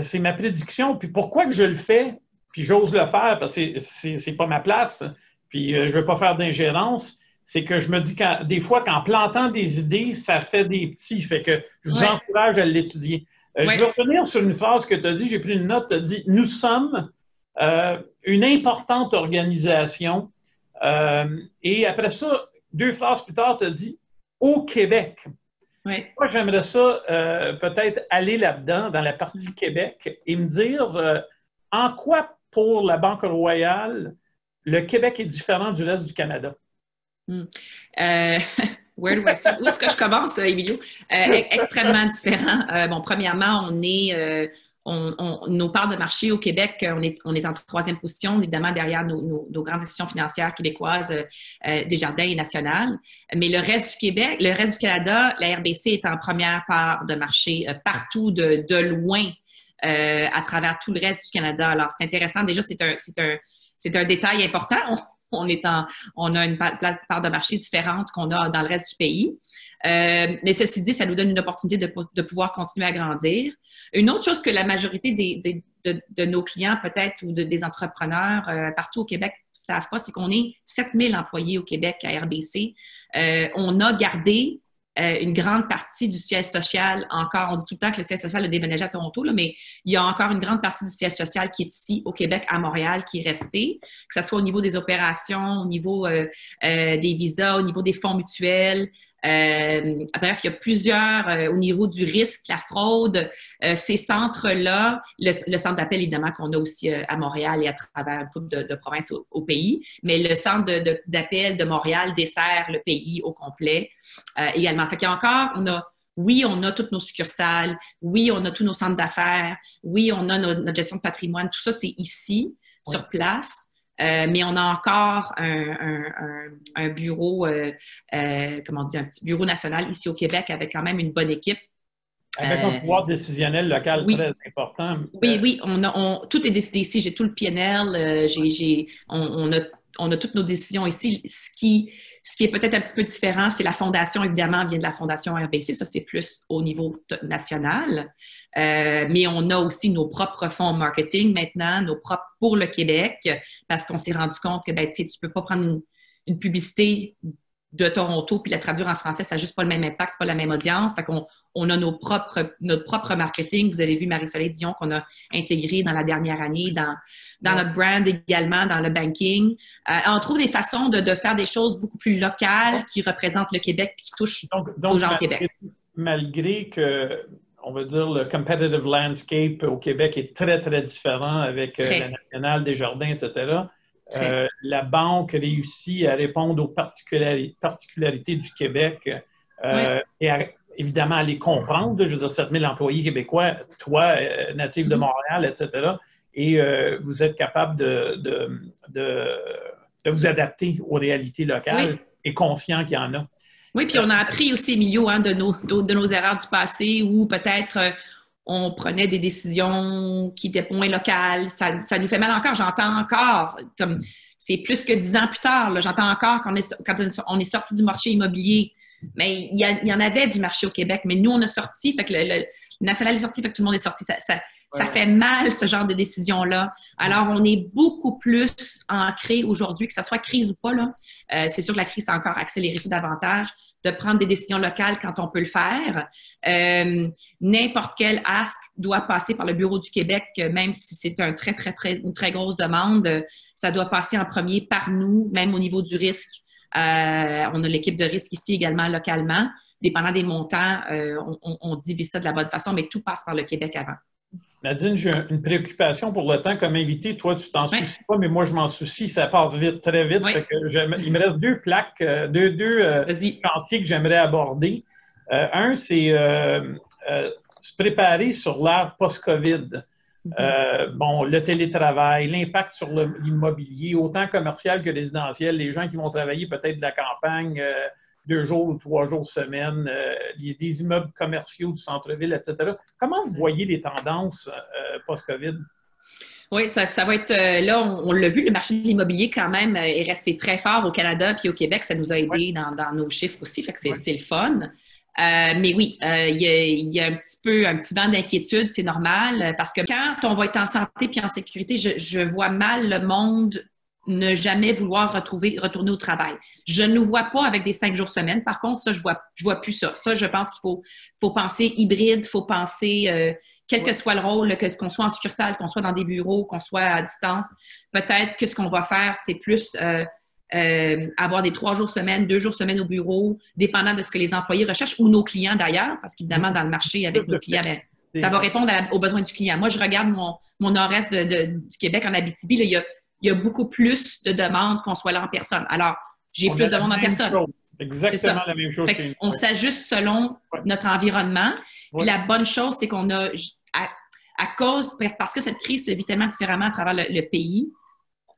C'est ma prédiction. Puis pourquoi que je le fais, puis j'ose le faire, parce que c'est pas ma place, puis euh, je ne veux pas faire d'ingérence, c'est que je me dis que des fois, qu'en plantant des idées, ça fait des petits. Fait que je vous encourage à l'étudier. Euh, je vais revenir sur une phrase que tu as dit, j'ai pris une note, tu as dit Nous sommes euh, une importante organisation. et après ça, deux phrases plus tard, tu as dit Au Québec. Moi, j'aimerais ça euh, peut-être aller là-dedans, dans la partie Québec, et me dire euh, en quoi, pour la Banque Royale, le Québec est différent du reste du Canada? Hmm. Euh, où est-ce que je commence, Emilio? extrêmement différent. bon, premièrement, on est nos parts de marché au Québec, euh, on est, on est en troisième position, évidemment, derrière nos, grandes institutions financières québécoises, euh, euh, Desjardins et National. Mais le reste du Québec, le reste du Canada, la RBC est en première part de marché partout, de, de loin, à travers tout le reste du Canada. Alors, c'est intéressant. Déjà, c'est un, un, c'est un détail important. On, a une part de marché différente qu'on a dans le reste du pays. Euh, mais ceci dit, ça nous donne une opportunité de, pouvoir continuer à grandir. Une autre chose que la majorité de, nos clients, peut-être, ou des entrepreneurs euh, partout au Québec ne savent pas, c'est qu'on est 7000 employés au Québec à RBC. Euh, on a gardé euh, une grande partie du siège social encore. On dit tout le temps que le siège social a déménagé à Toronto, mais il y a encore une grande partie du siège social qui est ici au Québec, à Montréal, qui est restée, que ce soit au niveau des opérations, au niveau euh, euh, des visas, au niveau des fonds mutuels. Bref, il y a plusieurs au niveau du risque, la fraude. ces centres-là, le, centre d'appel, évidemment, qu'on a aussi à Montréal et à travers un couple de, provinces au, pays, mais le centre d'appel de, de Montréal dessert le pays au complet également fait qu'il y a encore, on a, oui, on a toutes nos succursales, oui, on a tous nos centres d'affaires, oui, on a notre gestion de patrimoine, tout ça, c'est ici, sur place. Euh, mais on a encore un, bureau, euh, euh, comment dire, un petit bureau national ici au Québec avec quand même une bonne équipe. Avec un pouvoir décisionnel local très important. Oui, oui, on a, tout est décidé ici. J'ai tout le PNL, j'ai, on, a, on a toutes nos décisions ici, ce qui, ce qui est peut-être un petit peu différent, c'est la fondation, évidemment, vient de la fondation RBC. Ça, c'est plus au niveau national. Euh, mais on a aussi nos propres fonds marketing maintenant, nos propres pour le Québec, parce qu'on s'est rendu compte que ben, tu ne peux pas prendre une, publicité de Toronto puis la traduire en français, ça n'a juste pas le même impact, pas la même audience. Fait qu'on on a nos propres, notre propre marketing. Vous avez vu Marie-Soleil Dion qu'on a intégré dans la dernière année dans, dans notre brand également, dans le banking. Euh, on trouve des façons de, de, faire des choses beaucoup plus locales qui représentent le Québec qui touchent aux gens au Québec. Malgré que, on va dire, le competitive landscape au Québec est très, très différent avec euh, la nationale, des jardins, etc., la banque réussit à répondre aux particularités, du Québec et évidemment à les comprendre. Je veux dire, 7000 employés québécois, toi, natif de mm-hmm. Montréal, etc. Et vous êtes capable de, de, vous adapter aux réalités locales et conscient qu'il y en a. Oui, puis on a appris aussi, Emilio, hein, de, nos, de, nos erreurs du passé où peut-être euh, on prenait des décisions qui étaient moins locales. Ça, ça nous fait mal encore. J'entends encore, c'est plus que dix ans plus tard, j'entends encore quand on, est, quand on est sorti du marché immobilier. Mais il y, en avait du marché au Québec, mais nous, on a sorti, fait que le, national est sorti, fait que tout le monde est sorti. Ça, ça fait mal, ce genre de décision-là. Alors, on est beaucoup plus ancré aujourd'hui, que ce soit crise ou pas. Euh, c'est sûr que la crise a encore accéléré ça davantage, de prendre des décisions locales quand on peut le faire. Euh, n'importe quel asque doit passer par le Bureau du Québec, même si c'est très, très, très, une très grosse demande. Ça doit passer en premier par nous, même au niveau du risque. Euh, on a l'équipe de risque ici également localement. Dépendant des montants, on, on divise ça de la bonne façon, mais tout passe par le Québec avant. Nadine, j'ai une préoccupation pour le temps comme invité. Toi, tu t'en soucies pas, mais moi, je m'en soucie. Ça passe vite, très vite. il me reste deux plaques, euh, deux, deux euh, chantiers que j'aimerais aborder. Euh, un, c'est se préparer sur l'ère post-COVID. Mm-hmm. bon, le télétravail, l'impact sur l'immobilier, autant commercial que résidentiel, les gens qui vont travailler peut-être de la campagne, deux jours ou trois jours semaine, euh, des immeubles commerciaux du centre-ville, etc. Comment vous voyez les tendances euh, post-COVID? Oui, ça, va être euh, là, on, l'a vu, le marché de l'immobilier quand même est resté très fort au Canada puis au Québec. Ça nous a aidé dans, nos chiffres aussi, fait que c'est le fun. mais oui, il y, a, un petit peu un petit vent d'inquiétude, c'est normal, parce que quand on va être en santé puis en sécurité, je vois mal le monde ne jamais vouloir retrouver, retourner au travail. Je ne nous vois pas avec des cinq jours semaine. Par contre, ça, je vois, je vois plus ça. Ça, je pense qu'il faut, faut penser hybride, il faut penser, euh, quel que soit le rôle, que ce qu'on soit en succursale, qu'on soit dans des bureaux, qu'on soit à distance. Peut-être que ce qu'on va faire, c'est plus euh, euh, avoir des trois jours semaine, deux jours semaine au bureau, dépendant de ce que les employés recherchent ou nos clients d'ailleurs, parce qu'évidemment, dans le marché avec nos clients, ben, ça va répondre aux besoins du client. Moi, je regarde mon, mon nord-est du Québec en Abitibi, là, il y a il y a beaucoup plus de demandes qu'on soit là en personne. Alors, j'ai plus de monde en personne. Exactement la même chose. on s'ajuste selon notre environnement. la bonne chose, c'est qu'on a, à, cause, parce que cette crise se vit tellement différemment à travers le, pays,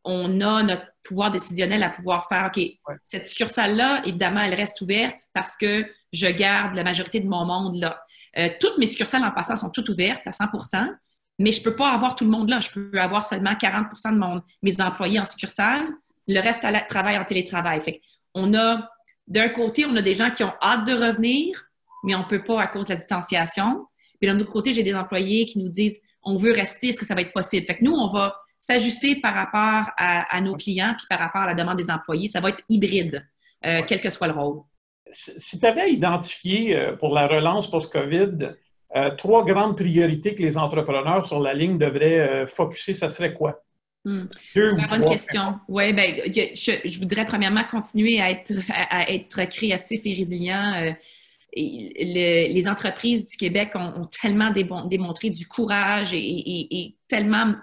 on a notre pouvoir décisionnel à pouvoir faire, OK, cette succursale-là, évidemment, elle reste ouverte parce que je garde la majorité de mon monde là. Euh, toutes mes succursales en passant sont toutes ouvertes à 100 mais je ne peux pas avoir tout le monde là. Je peux avoir seulement 40% de mon, mes employés en succursale. Le reste travaille en télétravail. Fait on a, d'un côté, on a des gens qui ont hâte de revenir, mais on ne peut pas à cause de la distanciation. Puis d'un autre côté, j'ai des employés qui nous disent on veut rester, est-ce que ça va être possible? Fait que nous, on va s'ajuster par rapport à, nos clients puis par rapport à la demande des employés. Ça va être hybride, euh, quel que soit le rôle. Si tu avais identifié euh, pour la relance post-COVID euh, trois grandes priorités que les entrepreneurs sur la ligne devraient euh, focuser, ça serait quoi? Hmm. C'est une bonne question. Oui, ben, je, voudrais premièrement continuer à être, à, être créatif et résilient. Euh, les entreprises du Québec ont, tellement démontré du courage et, tellement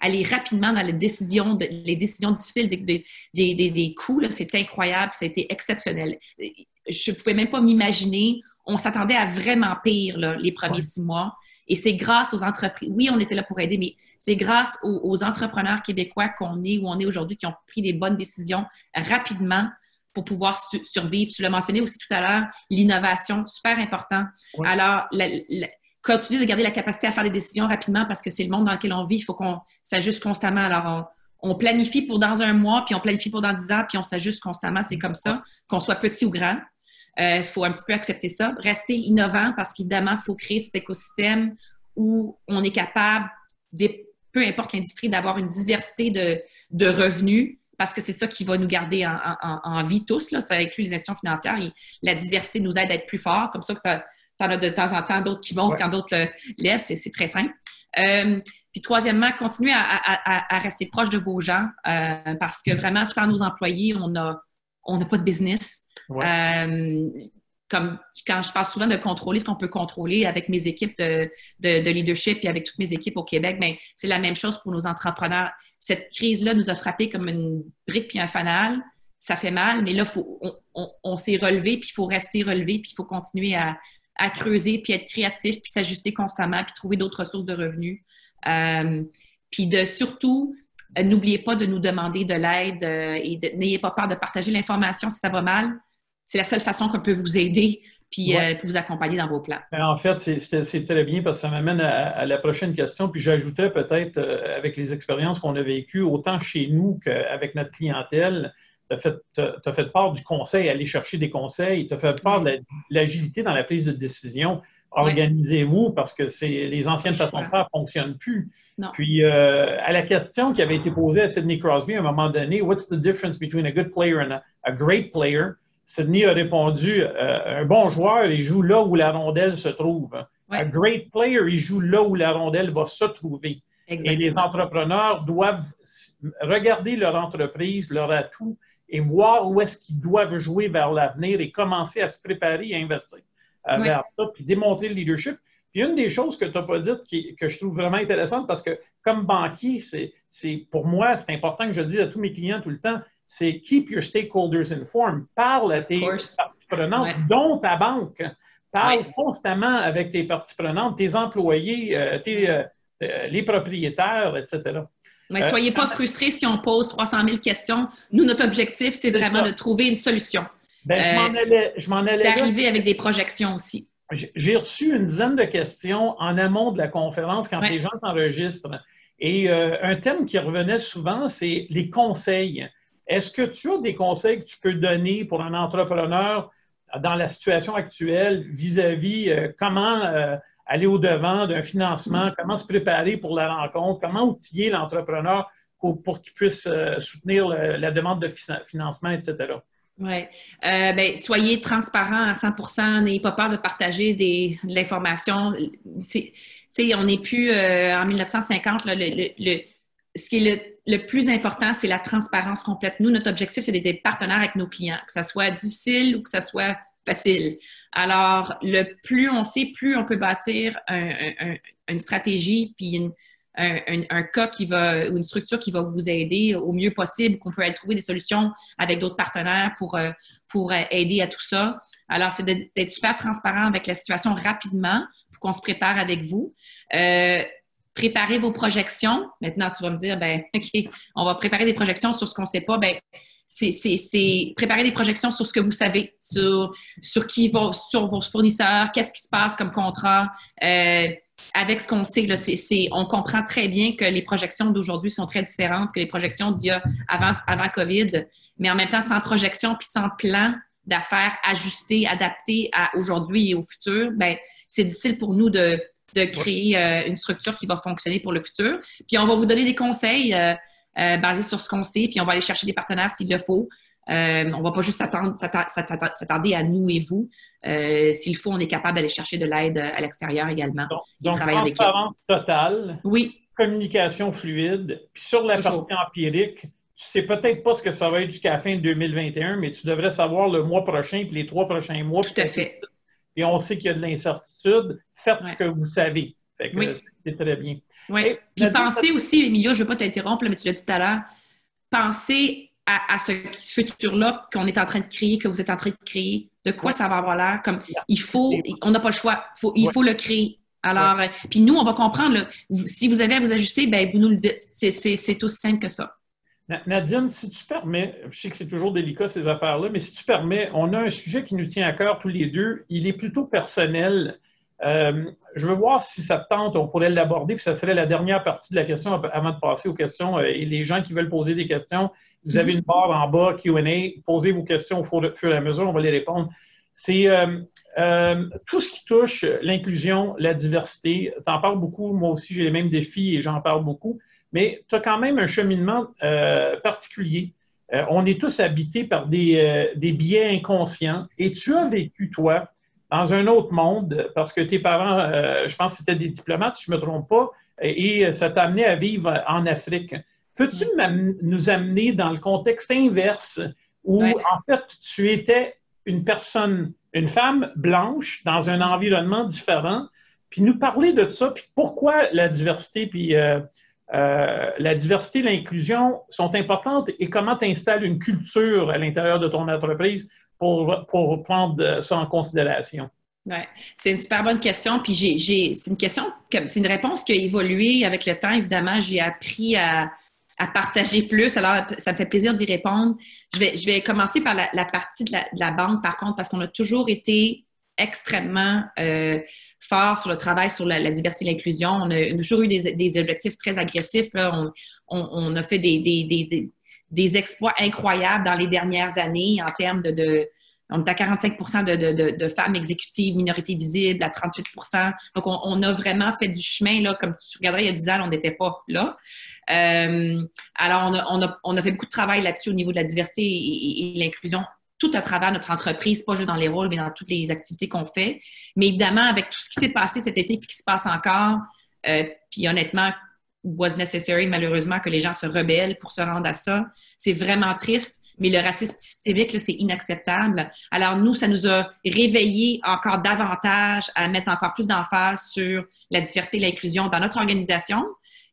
aller rapidement dans les décisions, les décisions difficiles des, des, des, des coûts. C'est incroyable, ça a été exceptionnel. Je ne pouvais même pas m'imaginer on s'attendait à vraiment pire les premiers six mois. Et c'est grâce aux entreprises. Oui, on était là pour aider, mais c'est grâce aux, entrepreneurs québécois qu'on est où on est aujourd'hui qui ont pris des bonnes décisions rapidement pour pouvoir survivre. Tu l'as mentionné aussi tout à l'heure, l'innovation, super important. Alors, continuer de garder la capacité à faire des décisions rapidement parce que c'est le monde dans lequel on vit. Il faut qu'on s'ajuste constamment. Alors, on, on, planifie pour dans un mois, puis on planifie pour dans dix ans, puis on s'ajuste constamment. C'est comme ça, qu'on soit petit ou grand. Il euh, faut un petit peu accepter ça. Rester innovant parce qu'évidemment, il faut créer cet écosystème où on est capable, peu importe l'industrie, d'avoir une diversité de, revenus parce que c'est ça qui va nous garder en, vie tous. Là. Ça inclut les institutions financières. Et la diversité nous aide à être plus forts. Comme ça que tu en as de temps en temps d'autres qui montent quand d'autres lèvent. C'est très simple. Euh, puis troisièmement, continuer à, rester proche de vos gens euh, parce que vraiment, sans nos employés, on n'a on pas de business. Euh, comme quand je parle souvent de contrôler ce qu'on peut contrôler avec mes équipes de, de, leadership et avec toutes mes équipes au Québec, mais ben, c'est la même chose pour nos entrepreneurs. Cette crise-là nous a frappé comme une brique puis un fanal. Ça fait mal, mais là, faut, on, s'est relevé, puis il faut rester relevé, puis il faut continuer à, creuser, puis être créatif, puis s'ajuster constamment, puis trouver d'autres sources de revenus. Euh, puis de surtout, n'oubliez pas de nous demander de l'aide euh, et n'ayez pas peur de partager l'information si ça va mal c'est la seule façon qu'on peut vous aider puis euh, vous accompagner dans vos plans. Ben, en fait, c'est très bien parce que ça m'amène à, la prochaine question. Puis j'ajouterais peut-être, euh, avec les expériences qu'on a vécues, autant chez nous qu'avec notre clientèle, tu as, fait, part du conseil, aller chercher des conseils, tu as fait part de l'agilité dans la prise de décision. Organisez-vous parce que les anciennes façons de faire ne fonctionnent plus. Puis, euh, à la question qui avait été posée à Sidney Crosby à un moment donné, What's the difference between a good player and a great player? Sidney a répondu euh, un bon joueur, il joue là où la rondelle se trouve. Un great player, il joue là où la rondelle va se trouver. Et les entrepreneurs doivent regarder leur entreprise, leur atout et voir où est-ce qu'ils doivent jouer vers l'avenir et commencer à se préparer à investir euh, vers ça, puis démontrer le leadership. Puis une des choses que tu n'as pas dites que je trouve vraiment intéressante, parce que comme banquier, c'est pour moi, c'est important que je dise à tous mes clients tout le temps, c'est keep your stakeholders informed. Parle à tes parties prenantes, dont ta banque. Parle constamment avec tes parties prenantes, tes employés, euh, euh, euh, les propriétaires, etc. Mais soyez pas frustrés si on pose 300 000 questions. Nous, notre objectif, c'est vraiment de trouver une solution. Ben, je m'en allais. D'arriver avec des projections aussi. J'ai reçu une dizaine de questions en amont de la conférence quand les gens s'enregistrent. Et un thème qui revenait souvent, c'est les conseils. Est-ce que tu as des conseils que tu peux donner pour un entrepreneur dans la situation actuelle vis-à-vis euh, comment euh, aller au-devant d'un financement, comment se préparer pour la rencontre, comment outiller l'entrepreneur pour, qu'il puisse euh, soutenir la demande de financement, etc.? Oui. Ben, soyez transparent à 100% n'ayez pas peur de partager des, de l'information. On n'est plus en 1950, le, ce qui est le, plus important, c'est la transparence complète. Nous, notre objectif, c'est d'être partenaires avec nos clients, que ça soit difficile ou que ça soit facile. Alors, le plus on sait, plus on peut bâtir une stratégie puis un, cas qui va, ou une structure qui va vous aider au mieux possible, qu'on peut aller trouver des solutions avec d'autres partenaires pour, euh, pour euh, aider à tout ça. Alors, c'est d'être super transparent avec la situation rapidement pour qu'on se prépare avec vous. Euh, préparer vos projections. Maintenant, tu vas me dire, ben, OK, on va préparer des projections sur ce qu'on ne sait pas. Ben, c'est préparer des projections sur ce que vous savez, sur, sur qui va, sur vos fournisseurs, qu'est-ce qui se passe comme contrat. Euh, avec ce qu'on sait, là, on comprend très bien que les projections d'aujourd'hui sont très différentes que les projections d'il y a avant, avant COVID, mais en même temps, sans projection puis sans plan d'affaires ajusté, adapté à aujourd'hui et au futur, ben, c'est difficile pour nous de, de créer euh, une structure qui va fonctionner pour le futur. Puis on va vous donner des conseils euh, euh, basés sur ce qu'on sait, puis on va aller chercher des partenaires s'il le faut. on ne va pas juste s'attarder à nous et vous. S'il faut, on est capable d'aller chercher de l'aide à l'extérieur également. Donc, transparence totale. Oui. Communication fluide. Puis sur la partie empirique, tu sais peut-être pas ce que ça va être jusqu'à la fin de 2021, mais tu devrais savoir le mois prochain puis les trois prochains mois. Tout à fait. Et on sait qu'il y a de l'incertitude faites ce que vous savez. C'est très bien. Oui. Puis pensez aussi, Emilio, je ne veux pas t'interrompre, mais tu l'as dit tout à l'heure, pensez à, ce futur-là qu'on est en train de créer, que vous êtes en train de créer. De quoi ça va avoir l'air? Comme il faut, on n'a pas le choix. il faut le créer. Alors, euh, puis nous, on va comprendre. si vous avez à vous ajuster, ben, vous nous le dites. C'est aussi simple que ça. Nadine, si tu permets, je sais que c'est toujours délicat ces affaires-là, mais si tu permets, on a un sujet qui nous tient à cœur tous les deux. Il est plutôt personnel. Euh, je veux voir si ça te tente, on pourrait l'aborder, puis ça serait la dernière partie de la question avant de passer aux questions. Euh, et les gens qui veulent poser des questions, vous avez une barre en bas, QA, posez vos questions au fur et à mesure, on va les répondre. C'est euh, tout ce qui touche l'inclusion, la diversité. Tu en parles beaucoup, moi aussi j'ai les mêmes défis et j'en parle beaucoup, mais tu as quand même un cheminement particulier. on est tous habités par des, des biais inconscients et tu as vécu, toi, dans un autre monde, parce que tes parents, euh, je pense que c'était des diplomates, si je ne me trompe pas, et, ça t'a amené à vivre en Afrique. Peux-tu nous amener dans le contexte inverse où, en fait, tu étais une personne, une femme blanche dans un environnement différent, puis nous parler de ça, puis pourquoi la diversité, puis euh, euh, la diversité et l'inclusion sont importantes et comment tu installes une culture à l'intérieur de ton entreprise pour, pour prendre ça en considération? Oui, c'est une super bonne question. Puis j'ai, c'est une question, c'est une réponse qui a évolué avec le temps. Évidemment, j'ai appris à, à partager plus. Alors, ça me fait plaisir d'y répondre. Je vais, je vais commencer par la, partie de la, de la, banque, par contre, parce qu'on a toujours été extrêmement euh, fort sur le travail sur la, diversité et l'inclusion. On a toujours eu des, objectifs très agressifs. On, on, on, a fait des, des, des, exploits incroyables dans les dernières années en termes de, de on est à 45 de, de, femmes exécutives, minorités visibles, à 38 Donc, on, a vraiment fait du chemin, là, comme tu regarderais il y a 10 ans, on n'était pas là. Euh, alors, on a, on, a, fait beaucoup de travail là-dessus au niveau de la diversité et, l'inclusion tout à travers notre entreprise, pas juste dans les rôles, mais dans toutes les activités qu'on fait. Mais évidemment, avec tout ce qui s'est passé cet été et qui se passe encore, euh, puis honnêtement, was necessary, malheureusement, que les gens se rebellent pour se rendre à ça. C'est vraiment triste mais le racisme systémique, c'est inacceptable. Alors, nous, ça nous a réveillés encore davantage à mettre encore plus d'emphase sur la diversité et l'inclusion dans notre organisation,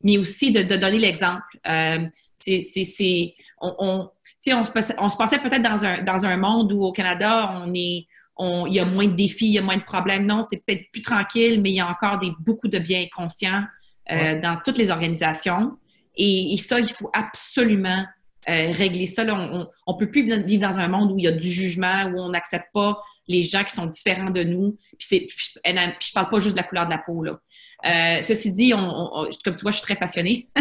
mais aussi de, donner l'exemple. Euh, c'est, on, on, on, se, on se pensait peut-être dans un, dans un monde où au Canada, on est, on, il y a moins de défis, il y a moins de problèmes. Non, c'est peut-être plus tranquille, mais il y a encore des, beaucoup de biens conscients euh, dans toutes les organisations. Et, et, ça, il faut absolument euh, régler ça. on ne peut plus vivre dans un monde où il y a du jugement, où on n'accepte pas les gens qui sont différents de nous. Puis, puis, je ne parle pas juste de la couleur de la peau. Là. Euh, ceci dit, comme tu vois, je suis très passionnée.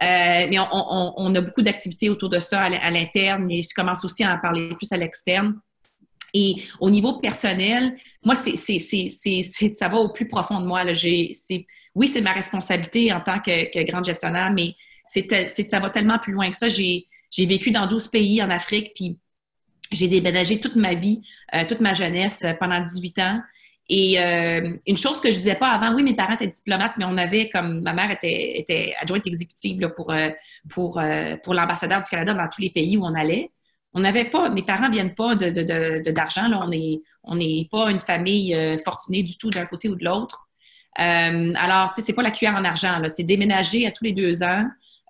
Euh, mais on, a beaucoup d'activités autour de ça à l'interne, mais je commence aussi à en parler plus à l'externe. Et au niveau personnel, moi, c'est, ça va au plus profond de moi. Là. oui, c'est ma responsabilité en tant que, grande gestionnaire, mais ça va tellement plus loin que ça. J'ai, j'ai vécu dans 12 pays en Afrique, puis j'ai déménagé toute ma vie, euh, toute ma jeunesse euh, pendant 18 ans. Et euh, une chose que je disais pas avant, oui, mes parents étaient diplomates, mais on avait comme ma mère était, adjointe exécutive pour, pour, pour l'ambassadeur du Canada dans tous les pays où on allait. On n'avait pas, mes parents viennent pas d'argent, là. On n'est on est pas une famille fortunée du tout d'un côté ou de l'autre. alors, tu sais, c'est pas la cuillère en argent, là. C'est déménager à tous les deux ans.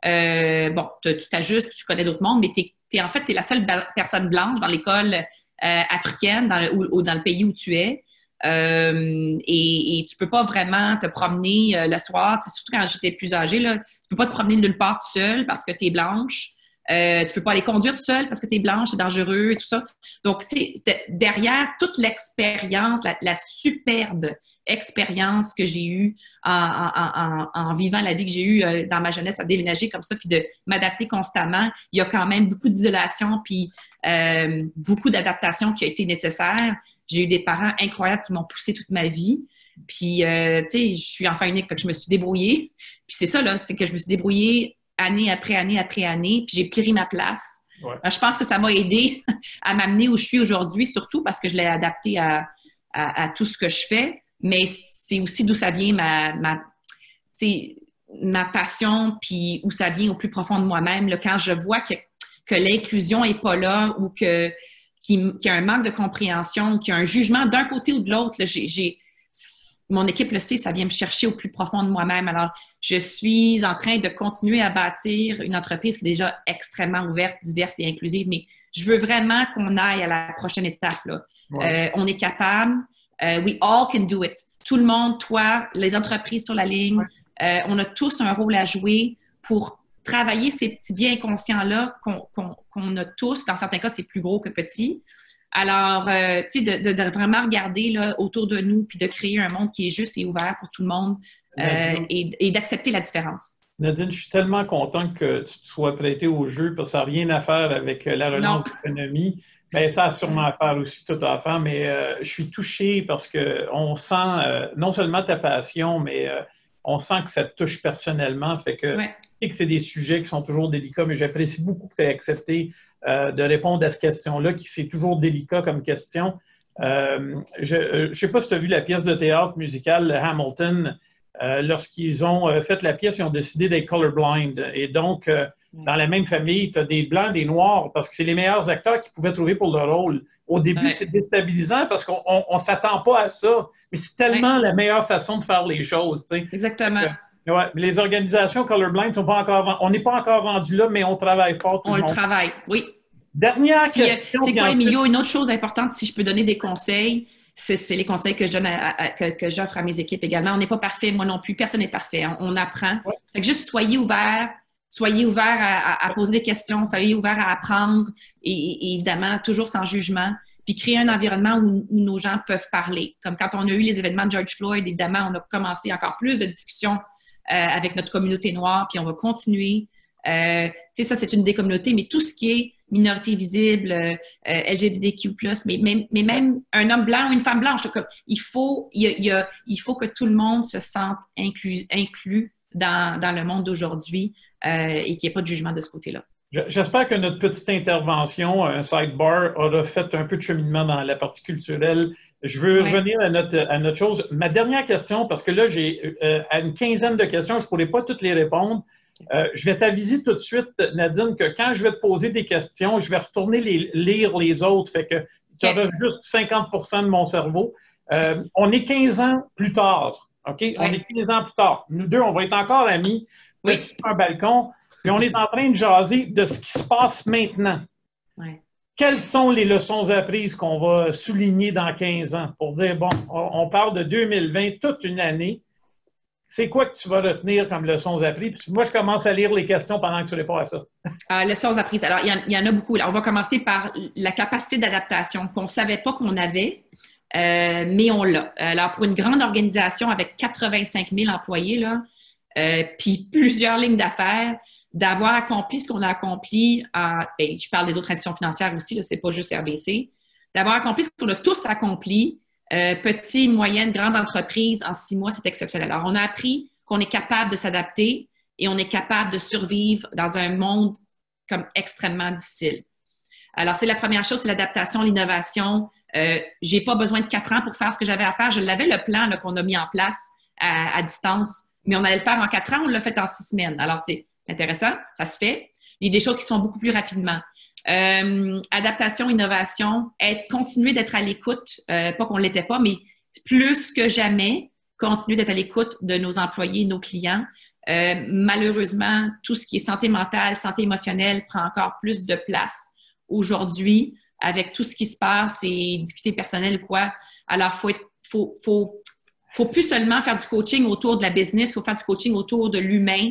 Euh, bon, tu t'ajustes, tu connais d'autres mondes, mais tu en fait, tu es la seule personne blanche dans l'école euh, africaine dans le, ou, dans le pays où tu es. Euh, et, et, tu peux pas vraiment te promener le soir, surtout quand j'étais plus âgée, là, tu peux pas te promener nulle part seule parce que tu es blanche. Euh, tu peux pas aller conduire tout seul parce que tu es blanche, c'est dangereux et tout ça. Donc, c'est derrière toute l'expérience, la, superbe expérience que j'ai eue en, vivant la vie que j'ai eue euh, dans ma jeunesse à déménager comme ça, puis de m'adapter constamment, il y a quand même beaucoup d'isolation, puis euh, beaucoup d'adaptation qui a été nécessaire. J'ai eu des parents incroyables qui m'ont poussé toute ma vie. Puis, euh, tu sais, je suis enfant unique, fait que je me suis débrouillée. Puis c'est ça, là, c'est que je me suis débrouillée année après année après année, puis j'ai pris ma place. Je pense que ça m'a aidé à m'amener où je suis aujourd'hui, surtout parce que je l'ai adapté à, à, tout ce que je fais, mais c'est aussi d'où ça vient ma, ma, ma passion, puis où ça vient au plus profond de moi-même. Quand je vois que, que l'inclusion n'est pas là ou que qu'il y a un manque de compréhension, qu'il y a un jugement d'un côté ou de l'autre, j'ai mon équipe le sait, ça vient me chercher au plus profond de moi-même. Alors, je suis en train de continuer à bâtir une entreprise qui est déjà extrêmement ouverte, diverse et inclusive, mais je veux vraiment qu'on aille à la prochaine étape. Euh, on est capable. Euh, we all can do it. Tout le monde, toi, les entreprises sur la ligne, euh, on a tous un rôle à jouer pour travailler ces petits biens inconscients-là qu'on a tous. Dans certains cas, c'est plus gros que petit. Alors, euh, tu sais, de, vraiment regarder là, autour de nous, puis de créer un monde qui est juste et ouvert pour tout le monde euh, et, d'accepter la différence. Nadine, je suis tellement content que tu te sois prêtée au jeu parce que ça n'a rien à faire avec euh, la relance de l'économie. Mais ça a sûrement à faire aussi tout à fait. Mais je suis touché parce qu'on sent non seulement ta passion, mais on sent que ça te touche personnellement. Fait que, que c'est des sujets qui sont toujours délicats, mais j'apprécie beaucoup que tu aies accepté euh, de répondre à cette question-là, qui c'est toujours délicat comme question. Euh, je ne euh, sais pas si tu as vu la pièce de théâtre musicale Hamilton. Lorsqu'ils ont fait la pièce, ils ont décidé d'être colorblind. Et donc, dans la même famille, tu as des blancs, des noirs, parce que c'est les meilleurs acteurs qu'ils pouvaient trouver pour le rôle. Au début, c'est déstabilisant parce qu'on ne s'attend pas à ça, mais c'est tellement la meilleure façon de faire les choses. Exactement. Ouais, les organisations colorblind sont pas encore, on n'est pas encore rendu là, mais on travaille fort. on le, travaille, oui. Dernière euh, question. C'est quoi, Emilio? Une autre chose importante, si je peux donner des conseils, c'est les conseils que je donne que, j'offre à mes équipes également. On n'est pas parfait, moi non plus. Personne n'est parfait. On, apprend. Fait que juste soyez ouverts, soyez ouverts à, poser des questions, soyez ouverts à apprendre et, évidemment toujours sans jugement. Puis créer un environnement où, nos gens peuvent parler. Comme quand on a eu les événements de George Floyd, évidemment, on a commencé encore plus de discussions avec notre communauté noire, puis on va continuer. Euh, tu sais, ça, c'est une des communautés, mais tout ce qui est minorité visible, euh, LGBTQ+, mais, mais, même un homme blanc ou une femme blanche, il, faut, il, il, faut que tout le monde se sente inclus, inclus dans, dans le monde d'aujourd'hui et qu'il n'y ait pas de jugement de ce côté-là. J'espère que notre petite intervention, un sidebar, aura fait un peu de cheminement dans la partie culturelle je veux revenir à notre, à notre chose. Ma dernière question, parce que là, j'ai euh, une quinzaine de questions, je ne pourrai pas toutes les répondre. Euh, je vais t'aviser tout de suite, Nadine, que quand je vais te poser des questions, je vais retourner les, lire les autres. Fait que tu auras juste 50% de mon cerveau. Euh, on est 15 ans plus tard. OK? On est 15 ans plus tard. Nous deux, on va être encore amis. Oui. Sur un balcon. Puis on est en train de jaser de ce qui se passe maintenant. Ouais quelles sont les leçons apprises qu'on va souligner dans 15 ans pour dire, bon, on parle de 2020, toute une année. C'est quoi que tu vas retenir comme leçons apprises? moi, je commence à lire les questions pendant que tu réponds à ça. Euh, leçons apprises. Alors, il y, en, a beaucoup. on va commencer par la capacité d'adaptation qu'on ne savait pas qu'on avait, euh, mais on l'a. Alors, pour une grande organisation avec 85 000 employés, là, euh, puis plusieurs lignes d'affaires, d'avoir accompli ce qu'on a accompli, en, ben, je parle des autres institutions financières aussi, c'est pas juste RBC, d'avoir accompli ce qu'on a tous accompli, euh, petite, moyenne, grande entreprise, en six mois, c'est exceptionnel. Alors, on a appris qu'on est capable de s'adapter et on est capable de survivre dans un monde comme extrêmement difficile. Alors, c'est la première chose, c'est l'adaptation, l'innovation. Euh, j'ai pas besoin de quatre ans pour faire ce que j'avais à faire. Je l'avais le plan qu'on a mis en place à, à, distance, mais on allait le faire en quatre ans, on l'a fait en six semaines. Alors, c'est intéressant, ça se fait. Il y a des choses qui sont beaucoup plus rapidement. Euh, adaptation, innovation, être, continuer d'être à l'écoute, euh, pas qu'on ne l'était pas, mais plus que jamais, continuer d'être à l'écoute de nos employés, nos clients. Euh, malheureusement, tout ce qui est santé mentale, santé émotionnelle prend encore plus de place aujourd'hui avec tout ce qui se passe et discuter personnel ou quoi. Alors, il faut, faut, faut, plus seulement faire du coaching autour de la business, il faut faire du coaching autour de l'humain,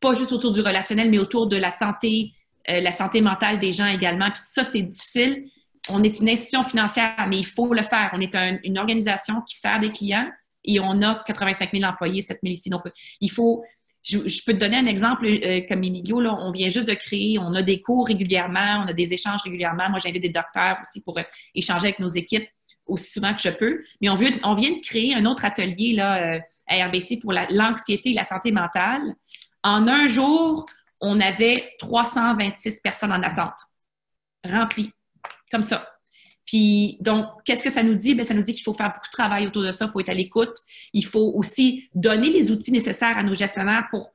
pas juste autour du relationnel, mais autour de la santé, euh, la santé mentale des gens également. Puis ça, c'est difficile. On est une institution financière, mais il faut le faire. On est une organisation qui sert des clients et on a 85 000 employés, 7 000 ici. Donc, il faut. Je, peux te donner un exemple euh, comme Emilio. Là, on vient juste de créer, on a des cours régulièrement, on a des échanges régulièrement. Moi, j'invite des docteurs aussi pour euh, échanger avec nos équipes aussi souvent que je peux. Mais on, vient de créer un autre atelier là, à RBC pour l'anxiété et la santé mentale. En un jour, on avait 326 personnes en attente, remplies, comme ça. Puis, donc, qu'est-ce que ça nous dit? Bien, ça nous dit qu'il faut faire beaucoup de travail autour de ça, il faut être à l'écoute. Il faut aussi donner les outils nécessaires à nos gestionnaires pour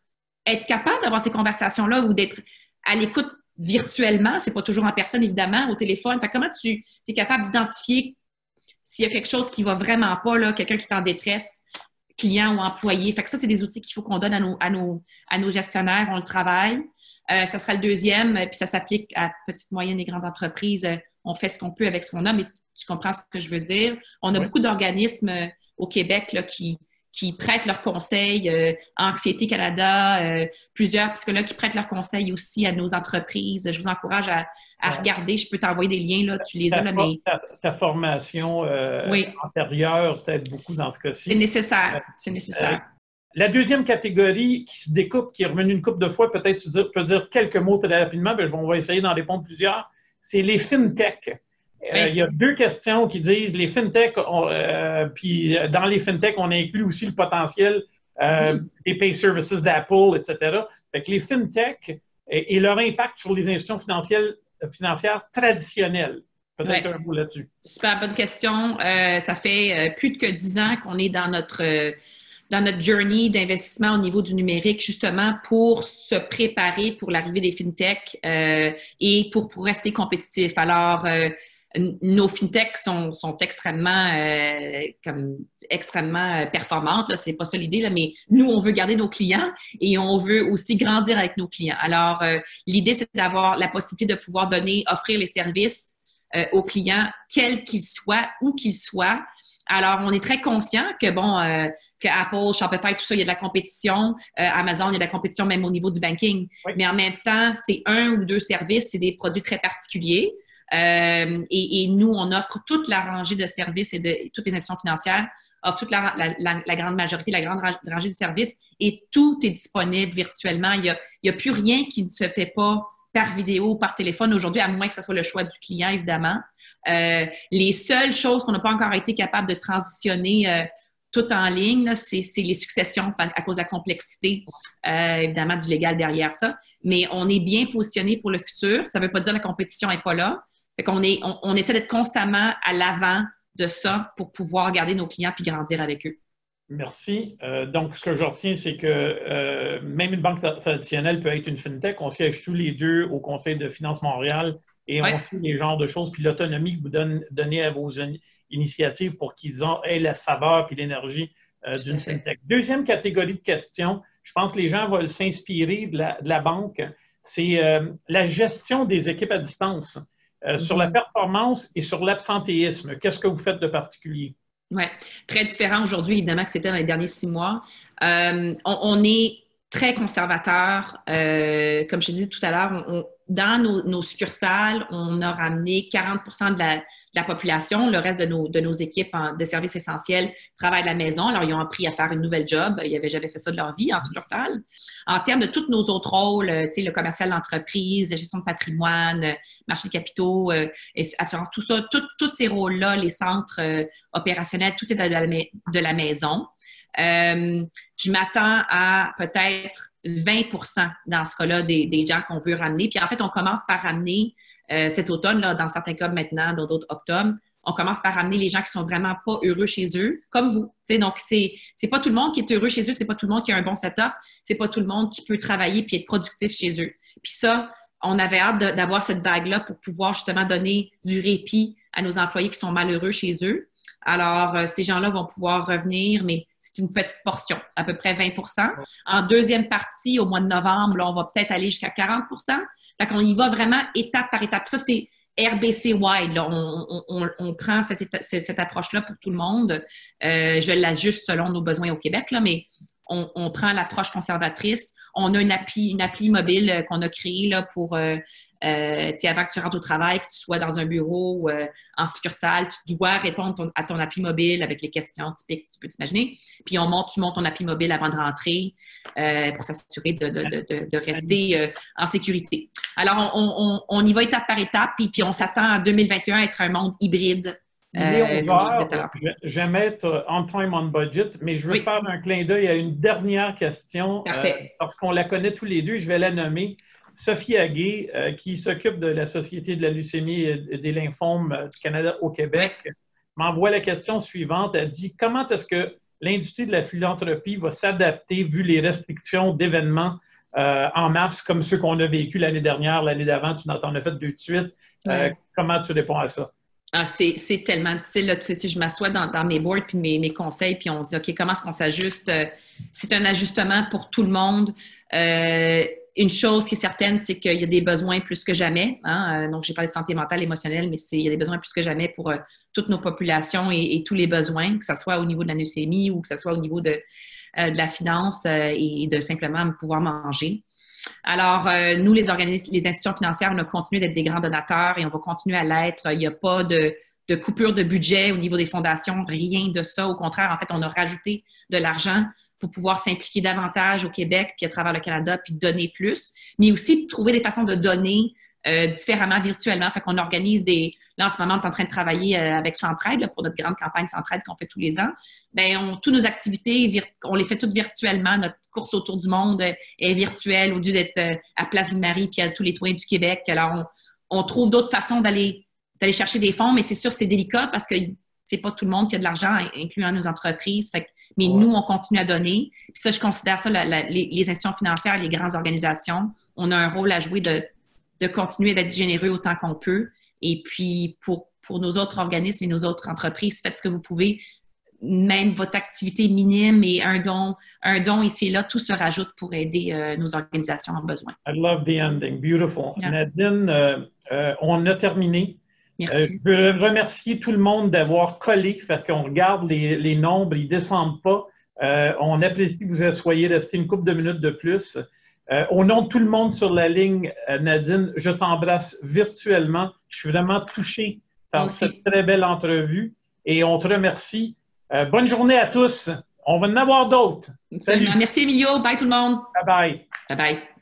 être capable d'avoir ces conversations-là ou d'être à l'écoute virtuellement. C'est pas toujours en personne, évidemment, au téléphone. comment tu es capable d'identifier s'il y a quelque chose qui va vraiment pas, quelqu'un qui est en détresse, clients ou employés. Fait que ça, c'est des outils qu'il faut qu'on donne à nos, à, nos, à nos gestionnaires. On le travaille. Euh, ça sera le deuxième, puis ça s'applique à petites, moyennes et grandes entreprises. Euh, on fait ce qu'on peut avec ce qu'on a, mais tu, comprends ce que je veux dire. On a beaucoup d'organismes euh, au Québec là, qui, qui prêtent leurs conseils, euh, Anxiété Canada, euh, plusieurs psychologues qui prêtent leurs conseils aussi à nos entreprises. Je vous encourage à, regarder. Je peux t'envoyer des liens, là, tu les as. Là, mais... ta, formation euh, antérieure t'aide beaucoup dans ce cas-ci. C'est nécessaire. C'est nécessaire. la deuxième catégorie qui se découpe, qui est revenue une couple de fois, peut-être tu peux dire quelques mots très rapidement, mais on va essayer d'en répondre plusieurs. C'est les fintech. Euh, il y a deux questions qui disent les fintech, euh, puis euh, dans les fintech, on inclut aussi le potentiel mm-hmm. des pay services d'Apple, etc. Fait que les fintech et, leur impact sur les institutions financières, financières traditionnelles. Peut-être un mot là-dessus. Super bonne question. ça fait plus de que dix ans qu'on est dans notre dans notre journey d'investissement au niveau du numérique, justement pour se préparer pour l'arrivée des fintechs euh, et pour, pour rester compétitif. Alors, euh, nos fintechs sont, sont extrêmement, euh, comme, extrêmement euh, performantes. C'est pas ça l'idée, là, mais nous, on veut garder nos clients et on veut aussi grandir avec nos clients. Alors, euh, l'idée, c'est d'avoir la possibilité de pouvoir donner, offrir les services aux clients, quels qu'ils soient, où qu'ils soient. Alors, on est très conscient que, bon, que Apple, Shopify, tout ça, il y a de la compétition. Amazon, il y a de la compétition même au niveau du banking. Mais en même temps, c'est un ou deux services, c'est des produits très particuliers. Euh, et, nous, on offre toute la rangée de services et de toutes les institutions financières offrent toute la, grande majorité, la grande rangée de services et tout est disponible virtuellement. Il n'y a, plus rien qui ne se fait pas par vidéo ou par téléphone aujourd'hui, à moins que ce soit le choix du client, évidemment. Euh, les seules choses qu'on n'a pas encore été capable de transitionner euh, tout en ligne, c'est les successions à cause de la complexité, évidemment, du légal derrière ça. Mais on est bien positionné pour le futur. Ça ne veut pas dire que la compétition n'est pas là, fait qu'on est, on, essaie d'être constamment à l'avant de ça pour pouvoir garder nos clients puis grandir avec eux. Merci. Euh, donc, ce que je retiens, c'est que euh, même une banque traditionnelle peut être une fintech. On siège tous les deux au Conseil de finances Montréal et on sait les genres de choses, puis l'autonomie que vous donnez à vos initiatives pour qu'ils aient la saveur et l'énergie euh, d'une fintech. Deuxième catégorie de questions, je pense que les gens veulent s'inspirer de la, banque, c'est la gestion des équipes à distance. Euh, sur la performance et sur l'absentéisme, qu'est-ce que vous faites de particulier? Oui, très différent aujourd'hui, évidemment, que c'était dans les derniers six mois. Euh, on, est très conservateur. Euh, comme je disais tout à l'heure, dans nos, succursales, on a ramené 40% de la, la population. Le reste de nos, de nos équipes de services essentiels travaillent à la maison. Alors, ils ont appris à faire une nouvelle job. Ils n'avaient jamais fait ça de leur vie en succursale. En termes de tous nos autres rôles, tu sais, le commercial d'entreprise, gestion de patrimoine, marché de capitaux, euh, assurance, tout ça, tous ces rôles-là, les centres euh, opérationnels, tout est de la, de la maison. Euh, je m'attends à peut-être 20% dans ce cas-là des, des gens qu'on veut ramener. Puis en fait, on commence par ramener euh, cet automne, là, dans certains cas maintenant, dans d'autres octobre, on commence par ramener les gens qui sont vraiment pas heureux chez eux, comme vous. donc, c'est, c'est pas tout le monde qui est heureux chez eux, c'est pas tout le monde qui a un bon setup, c'est pas tout le monde qui peut travailler puis être productif chez eux. Puis ça, on avait hâte d'avoir cette vague-là pour pouvoir justement donner du répit à nos employés qui sont malheureux chez eux. Alors, euh, ces gens-là vont pouvoir revenir, mais c'est une petite portion, à peu près 20 En deuxième partie, au mois de novembre, on va peut-être aller jusqu'à 40 Fait qu'on y va vraiment étape par étape. Ça, c'est RBC wide. On, prend cette, approche-là pour tout le monde. Euh, je l'ajuste selon nos besoins au Québec, là, mais on, prend l'approche conservatrice. On a une appli, une appli mobile euh, qu'on a créée là, pour euh, avant que tu rentres au travail, que tu sois dans un bureau ou euh, en succursale, tu dois répondre à ton appli mobile avec les questions typiques, tu peux t'imaginer. Puis on monte, tu montes ton appli mobile avant de rentrer euh, pour s'assurer de, rester en sécurité. Alors, on, y va étape par étape, puis, puis on s'attend en 2021 à être un monde hybride. J'aime être on time, on budget, mais je veux faire un clin d'œil à une dernière question parce qu'on la connaît tous les deux, je vais la nommer. Sophie Aguet, euh, qui s'occupe de la Société de la leucémie et des lymphomes euh, du Canada au Québec, m'envoie la question suivante. Elle dit Comment est-ce que l'industrie de la philanthropie va s'adapter vu les restrictions d'événements euh, en mars comme ceux qu'on a vécu l'année dernière, l'année d'avant, tu en as fait deux de suite. comment tu réponds à ça? Ah, c'est tellement difficile. Là. Tu sais, je m'assois dans, mes boards puis mes, mes, conseils, puis on se dit, OK, comment est-ce qu'on s'ajuste? C'est un ajustement pour tout le monde une chose qui est certaine, c'est qu'il y a des besoins plus que jamais. Hein. Euh, donc, j'ai parlé de santé mentale, émotionnelle, mais il y a des besoins plus que jamais pour euh, toutes nos populations et, tous les besoins, que ce soit au niveau de la leucémie ou que ce soit au niveau de, euh, la finance et de simplement pouvoir manger. Alors, nous, les organismes, les institutions financières, on a continué d'être des grands donateurs et on va continuer à l'être. Il n'y a pas de coupure de budget au niveau des fondations, rien de ça. Au contraire, en fait, on a rajouté de l'argent pour pouvoir s'impliquer davantage au Québec, puis à travers le Canada, puis donner plus, mais aussi trouver des façons de donner euh, différemment virtuellement. Fait qu'on organise des. Là, en ce moment, on est en train de travailler euh, avec Centraide pour notre grande campagne Centraide qu'on fait tous les ans. Bien, on, toutes nos activités, on les fait toutes virtuellement. Notre course autour du monde est virtuelle au lieu d'être euh, à Place du Marie puis à tous les toits du Québec. Alors, on, trouve d'autres façons d'aller chercher des fonds, mais c'est sûr c'est délicat parce que c'est pas tout le monde qui a de l'argent, incluant nos entreprises. Mais nous, on continue à donner. Puis ça, je considère ça, les, les, institutions financières, les grandes organisations, on a un rôle à jouer de, de continuer d'être généreux autant qu'on peut. Et puis, pour, pour nos autres organismes et nos autres entreprises, faites ce que vous pouvez même votre activité minime et un don, un don ici et là, tout se rajoute pour aider euh, nos organisations en besoin. I love the ending. Beautiful. Nadine, euh, euh, on a terminé. Merci. je veux remercier tout le monde d'avoir collé, fait qu'on regarde les, les, nombres, ils ne descendent pas. on apprécie que vous soyez resté une couple de minutes de plus. au nom de tout le monde sur la ligne, Nadine, je t'embrasse virtuellement. Je suis vraiment touché par cette très belle entrevue et on te remercie. Euh, bonne journée à tous. On va en avoir d'autres. Merci, Emilio. Bye tout le monde. Bye bye. Bye bye.